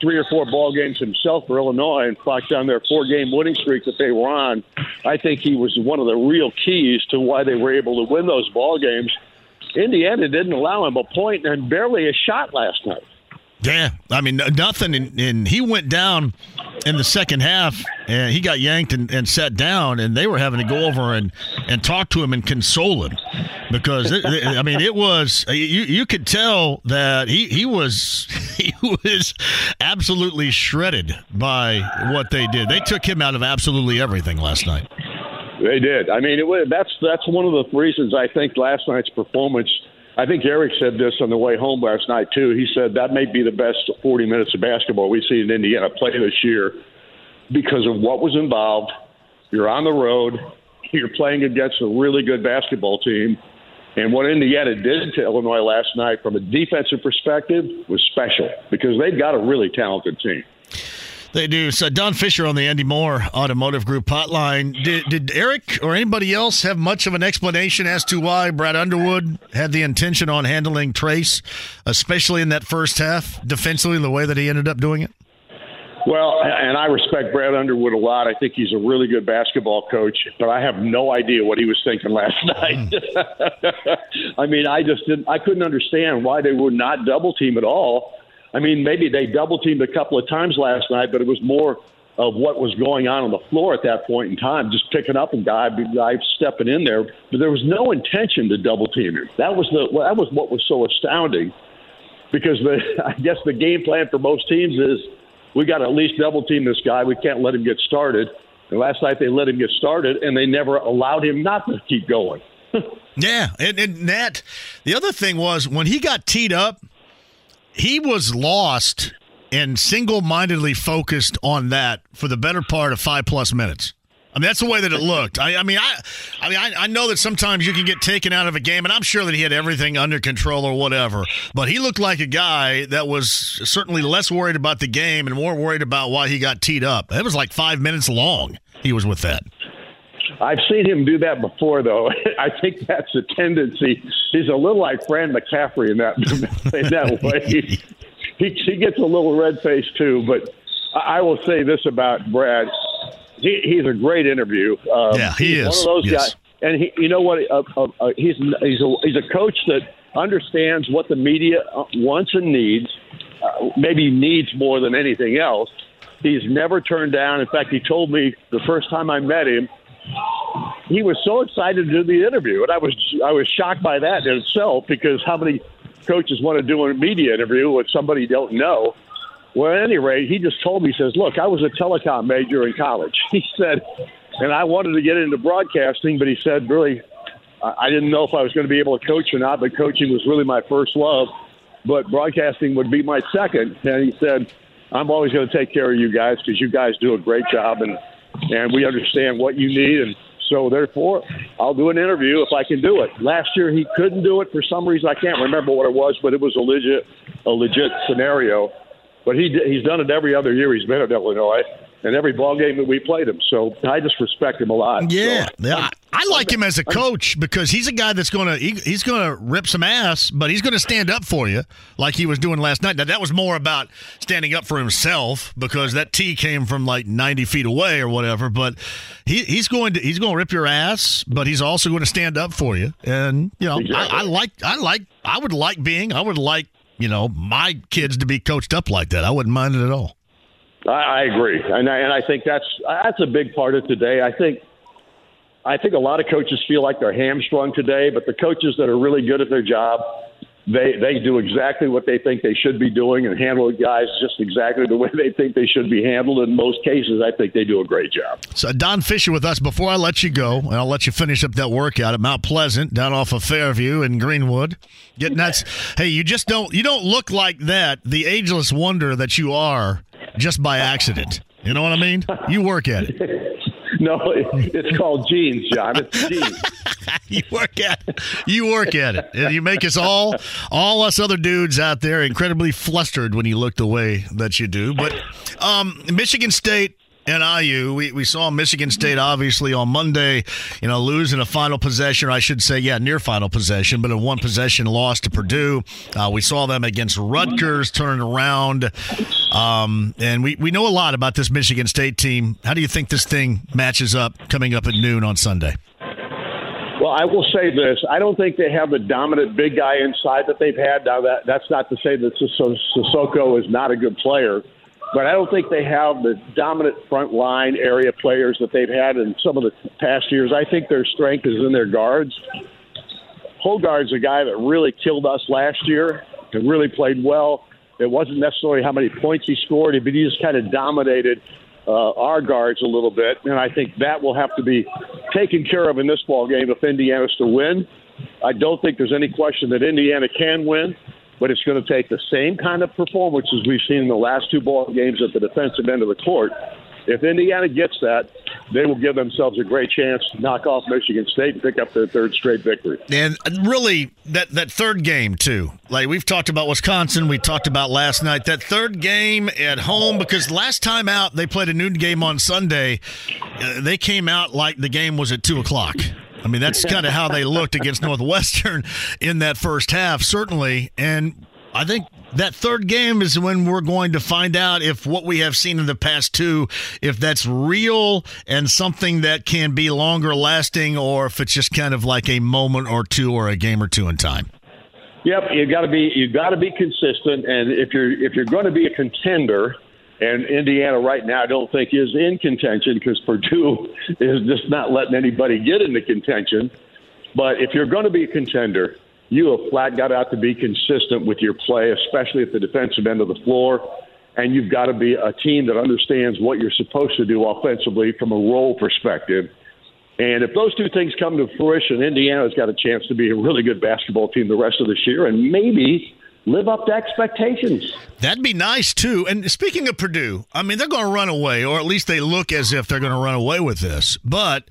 three or four ball games himself for Illinois and clocked down their four game winning streak that they were on. I think he was one of the real keys to why they were able to win those ball games. Indiana didn't allow him a point and barely a shot last night. Yeah, I mean nothing, and, and, he went down in the second half, and he got yanked and, and sat down, and they were having to go over and, and talk to him and console him because it, I mean it was you you could tell that he he was (laughs) he was absolutely shredded by what they did. They took him out of absolutely everything last night. They did. I mean, it was, that's that's one of the reasons I think last night's performance I think Eric said this on the way home last night too. He said that may be the best 40 minutes of basketball we've seen in Indiana play this year because of what was involved. You're on the road. (laughs) You're playing against a really good basketball team. And what Indiana did to Illinois last night from a defensive perspective was special because they've got a really talented team. They do. So Don Fischer on the Andy Moore Automotive Group hotline. Did, did Eric or anybody else have much of an explanation as to why Brad Underwood had the intention on handling Trayce, especially in that first half, defensively, the way that he ended up doing it? Well, and I respect Brad Underwood a lot. I think he's a really good basketball coach, but I have no idea what he was thinking last (laughs) night. Hmm. (laughs) I mean, I just didn't. I couldn't understand why they would not double team at all. I mean, maybe they double teamed a couple of times last night, but it was more of what was going on on the floor at that point in time, just picking up a guy, guy stepping in there. But there was no intention to double team him. That was the that was what was so astounding, because the (laughs) I guess the game plan for most teams is we got to at least double team this guy. We can't let him get started. And last night they let him get started, and they never allowed him not to keep going. (laughs) yeah, and, and Nat, the other thing was when he got teed up, he was lost and single mindedly focused on that for the better part of five plus minutes. I mean, that's the way that it looked. I, I mean, I, I mean, I, I, know that sometimes you can get taken out of a game, and I'm sure that he had everything under control or whatever. But he looked like a guy that was certainly less worried about the game and more worried about why he got teed up. It was like five minutes long. He was with that. I've seen him do that before, though. (laughs) I think that's a tendency. He's a little like Fran McCaffery in that (laughs) in that way he, he gets a little red face too. But I will say this about Brad: he, he's a great interview. Um, yeah, he is one of those yes. guys. And he, you know what? Uh, uh, uh, he's he's a he's a coach that understands what the media uh, wants and needs. Uh, maybe needs more than anything else. He's never turned down. In fact, he told me the first time I met him, he was so excited to do the interview, and I was I was shocked by that in itself because how many coaches want to do a media interview with somebody you don't know. Well, at any rate, he just told me, he says, Look, I was a telecom major in college. (laughs) He said, and I wanted to get into broadcasting, but he said, really, I didn't know if I was going to be able to coach or not, but coaching was really my first love. But broadcasting would be my second. And he said, I'm always going to take care of you guys because you guys do a great job and, and we understand what you need. And so therefore, I'll do an interview if I can do it. Last year he couldn't do it for some reason. I can't remember what it was, but it was a legit a legit scenario. But he he's done it every other year he's been at Illinois and every ball game that we played him. So I just respect him a lot. Yeah, so, yeah. I like him as a coach because he's a guy that's going to he, he's going to rip some ass, but he's going to stand up for you like he was doing last night. Now that was more about standing up for himself because that tee came from like ninety feet away or whatever. But he, he's going to he's going to rip your ass, but he's also going to stand up for you. And you know, exactly. I, I like I like I would like being I would like you know my kids to be coached up like that. I wouldn't mind it at all. I, I agree, and I, and I think that's that's a big part of today. I think I think a lot of coaches feel like they're hamstrung today, but the coaches that are really good at their job, they they do exactly what they think they should be doing and handle guys just exactly the way they think they should be handled. In most cases, I think they do a great job. So Don Fischer with us. Before I let you go, and I'll let you finish up that workout at Mount Pleasant down off of Fairview in Greenwood. Getting that's (laughs) hey, you just don't you don't look like that. The ageless wonder that you are just by accident. You know what I mean? You work at it. (laughs) no, it's called jeans, John. It's jeans. (laughs) you work at it. You work at it, and you make us all, all us other dudes out there, incredibly flustered when you look the way that you do. But um, Michigan State and IU. We, we saw Michigan State obviously on Monday, you know, lose in a final possession, I should say, yeah, near final possession, but a one possession loss to Purdue. Uh, we saw them against Rutgers turn around. Um, and we, we know a lot about this Michigan State team. How do you think this thing matches up coming up at noon on Sunday? Well, I will say this: I don't think they have the dominant big guy inside that they've had. Now, that that's not to say that Sissoko is not a good player, but I don't think they have the dominant front line area players that they've had in some of the past years. I think their strength is in their guards. Hoggard's a guy that really killed us last year and really played well. It wasn't necessarily how many points he scored, but he just kind of dominated uh, our guards a little bit, and I think that will have to be taken care of in this ball game if Indiana's to win. I don't think there's any question that Indiana can win but it's going to take the same kind of performances as we've seen in the last two ball games at the defensive end of the court. If Indiana gets that, they will give themselves a great chance to knock off Michigan State and pick up their third straight victory. And really, that that third game too. Like we've talked about Wisconsin, we talked about last night. That third game at home, because last time out they played a noon game on Sunday. Uh, they came out like the game was at two o'clock. I mean, that's kind of how they looked against (laughs) Northwestern in that first half, certainly. And I think that third game is when we're going to find out if what we have seen in the past two, if that's real and something that can be longer lasting, or if it's just kind of like a moment or two or a game or two in time. Yep, you got to be you got to be consistent, and if you're if you're going to be a contender, and Indiana right now I don't think is in contention because Purdue is just not letting anybody get into contention. But if you're going to be a contender, you have flat got out to be consistent with your play, especially at the defensive end of the floor. And you've got to be a team that understands what you're supposed to do offensively from a role perspective. And if those two things come to fruition, Indiana's got a chance to be a really good basketball team the rest of this year and maybe live up to expectations. That'd be nice too. And speaking of Purdue, I mean they're going to run away, or at least they look as if they're going to run away with this. But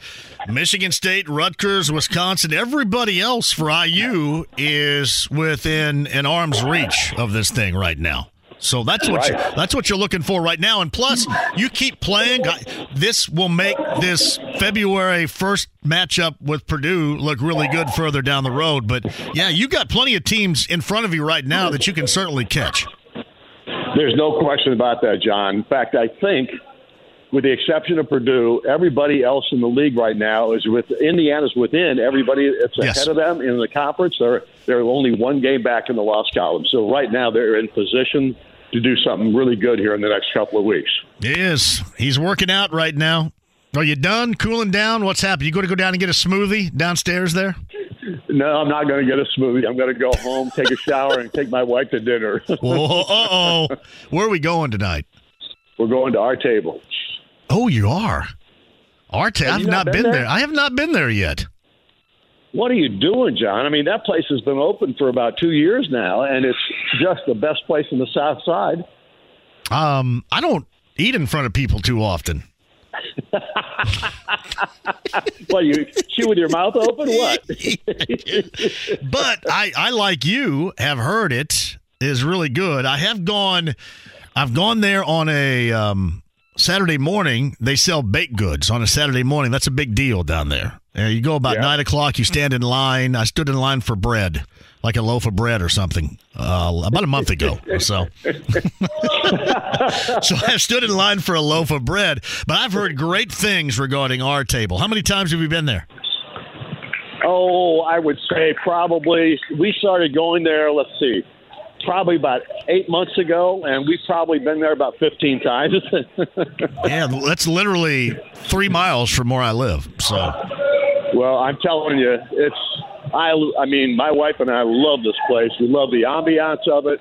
Michigan State, Rutgers, Wisconsin, everybody else for IU is within an arm's reach of this thing right now. So that's what right. you, that's what you're looking for right now. And plus, you keep playing. This will make this February first matchup with Purdue look really good further down the road. But yeah, you've got plenty of teams in front of you right now that you can certainly catch. There's no question about that, John. In fact, I think, with the exception of Purdue, everybody else in the league right now is with Indiana's within everybody that's yes. ahead of them in the conference. They're they're only one game back in the loss column. So right now they're in position to do something really good here in the next couple of weeks. He is. He's working out right now. Are you done cooling down? What's happening? You going to go down and get a smoothie downstairs there? No, I'm not going to get a smoothie. I'm going to go home, take a shower, and take my wife to dinner. (laughs) oh. Where are we going tonight? We're going to our table. Oh, you are? Our table? I've not, not been, been there? there. I have not been there yet. What are you doing, John? I mean, that place has been open for about two years now, and it's just the best place in the South Side. Um, I don't eat in front of people too often. (laughs) well, you chew with your mouth open? What? (laughs) but I, I like you have heard it is really good. I have gone, I've gone there on a um, Saturday morning. They sell baked goods on a Saturday morning. That's a big deal down there. Uh, you go about yeah. nine o'clock. You stand in line. I stood in line for bread, like a loaf of bread or something, uh, about a month ago or so. (laughs) so I stood in line for a loaf of bread. But I've heard great things regarding our table. How many times have you been there? Oh, I would say probably we started going there. Let's see, probably about eight months ago, and we've probably been there about 15 times. (laughs) yeah, that's literally three miles from where I live. So well, I'm telling you, it's I. I mean, my wife and I love this place. We love the ambiance of it.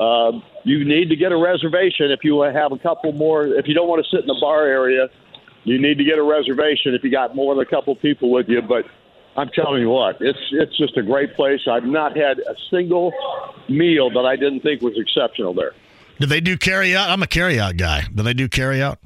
Uh, you need to get a reservation if you have a couple more. If you don't want to sit in the bar area, you need to get a reservation if you got more than a couple people with you. But I'm telling you what, it's it's just a great place. I've not had a single meal that I didn't think was exceptional there. Do they do carry out? I'm a carry out guy. Do they do carry out?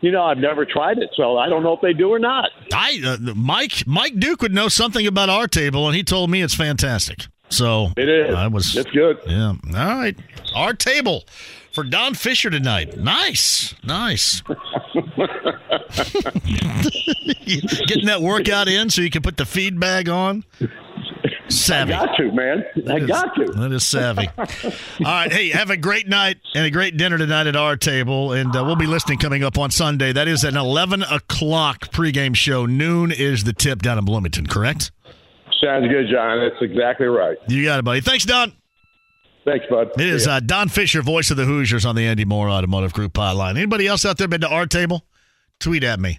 you know, I've never tried it, so I don't know if they do or not. I uh, Mike Mike Duke would know something about our table, and he told me it's fantastic. So it is. I was. It's good. Yeah. All right. Our table for Don Fischer tonight. Nice. Nice. (laughs) Getting that workout in so you can put the feed bag on. Savvy. I got to, man. I is, got to. That is savvy. All right. Hey, have a great night and a great dinner tonight at our table. And uh, we'll be listening coming up on Sunday. That is an 11 o'clock pregame show. Noon is the tip down in Bloomington, correct? Sounds good, John. That's exactly right. You got it, buddy. Thanks, Don. Thanks, bud. It is uh, Don Fischer, voice of the Hoosiers on the Andy Moore Automotive Group hotline. Anybody else out there been to our table? Tweet at me.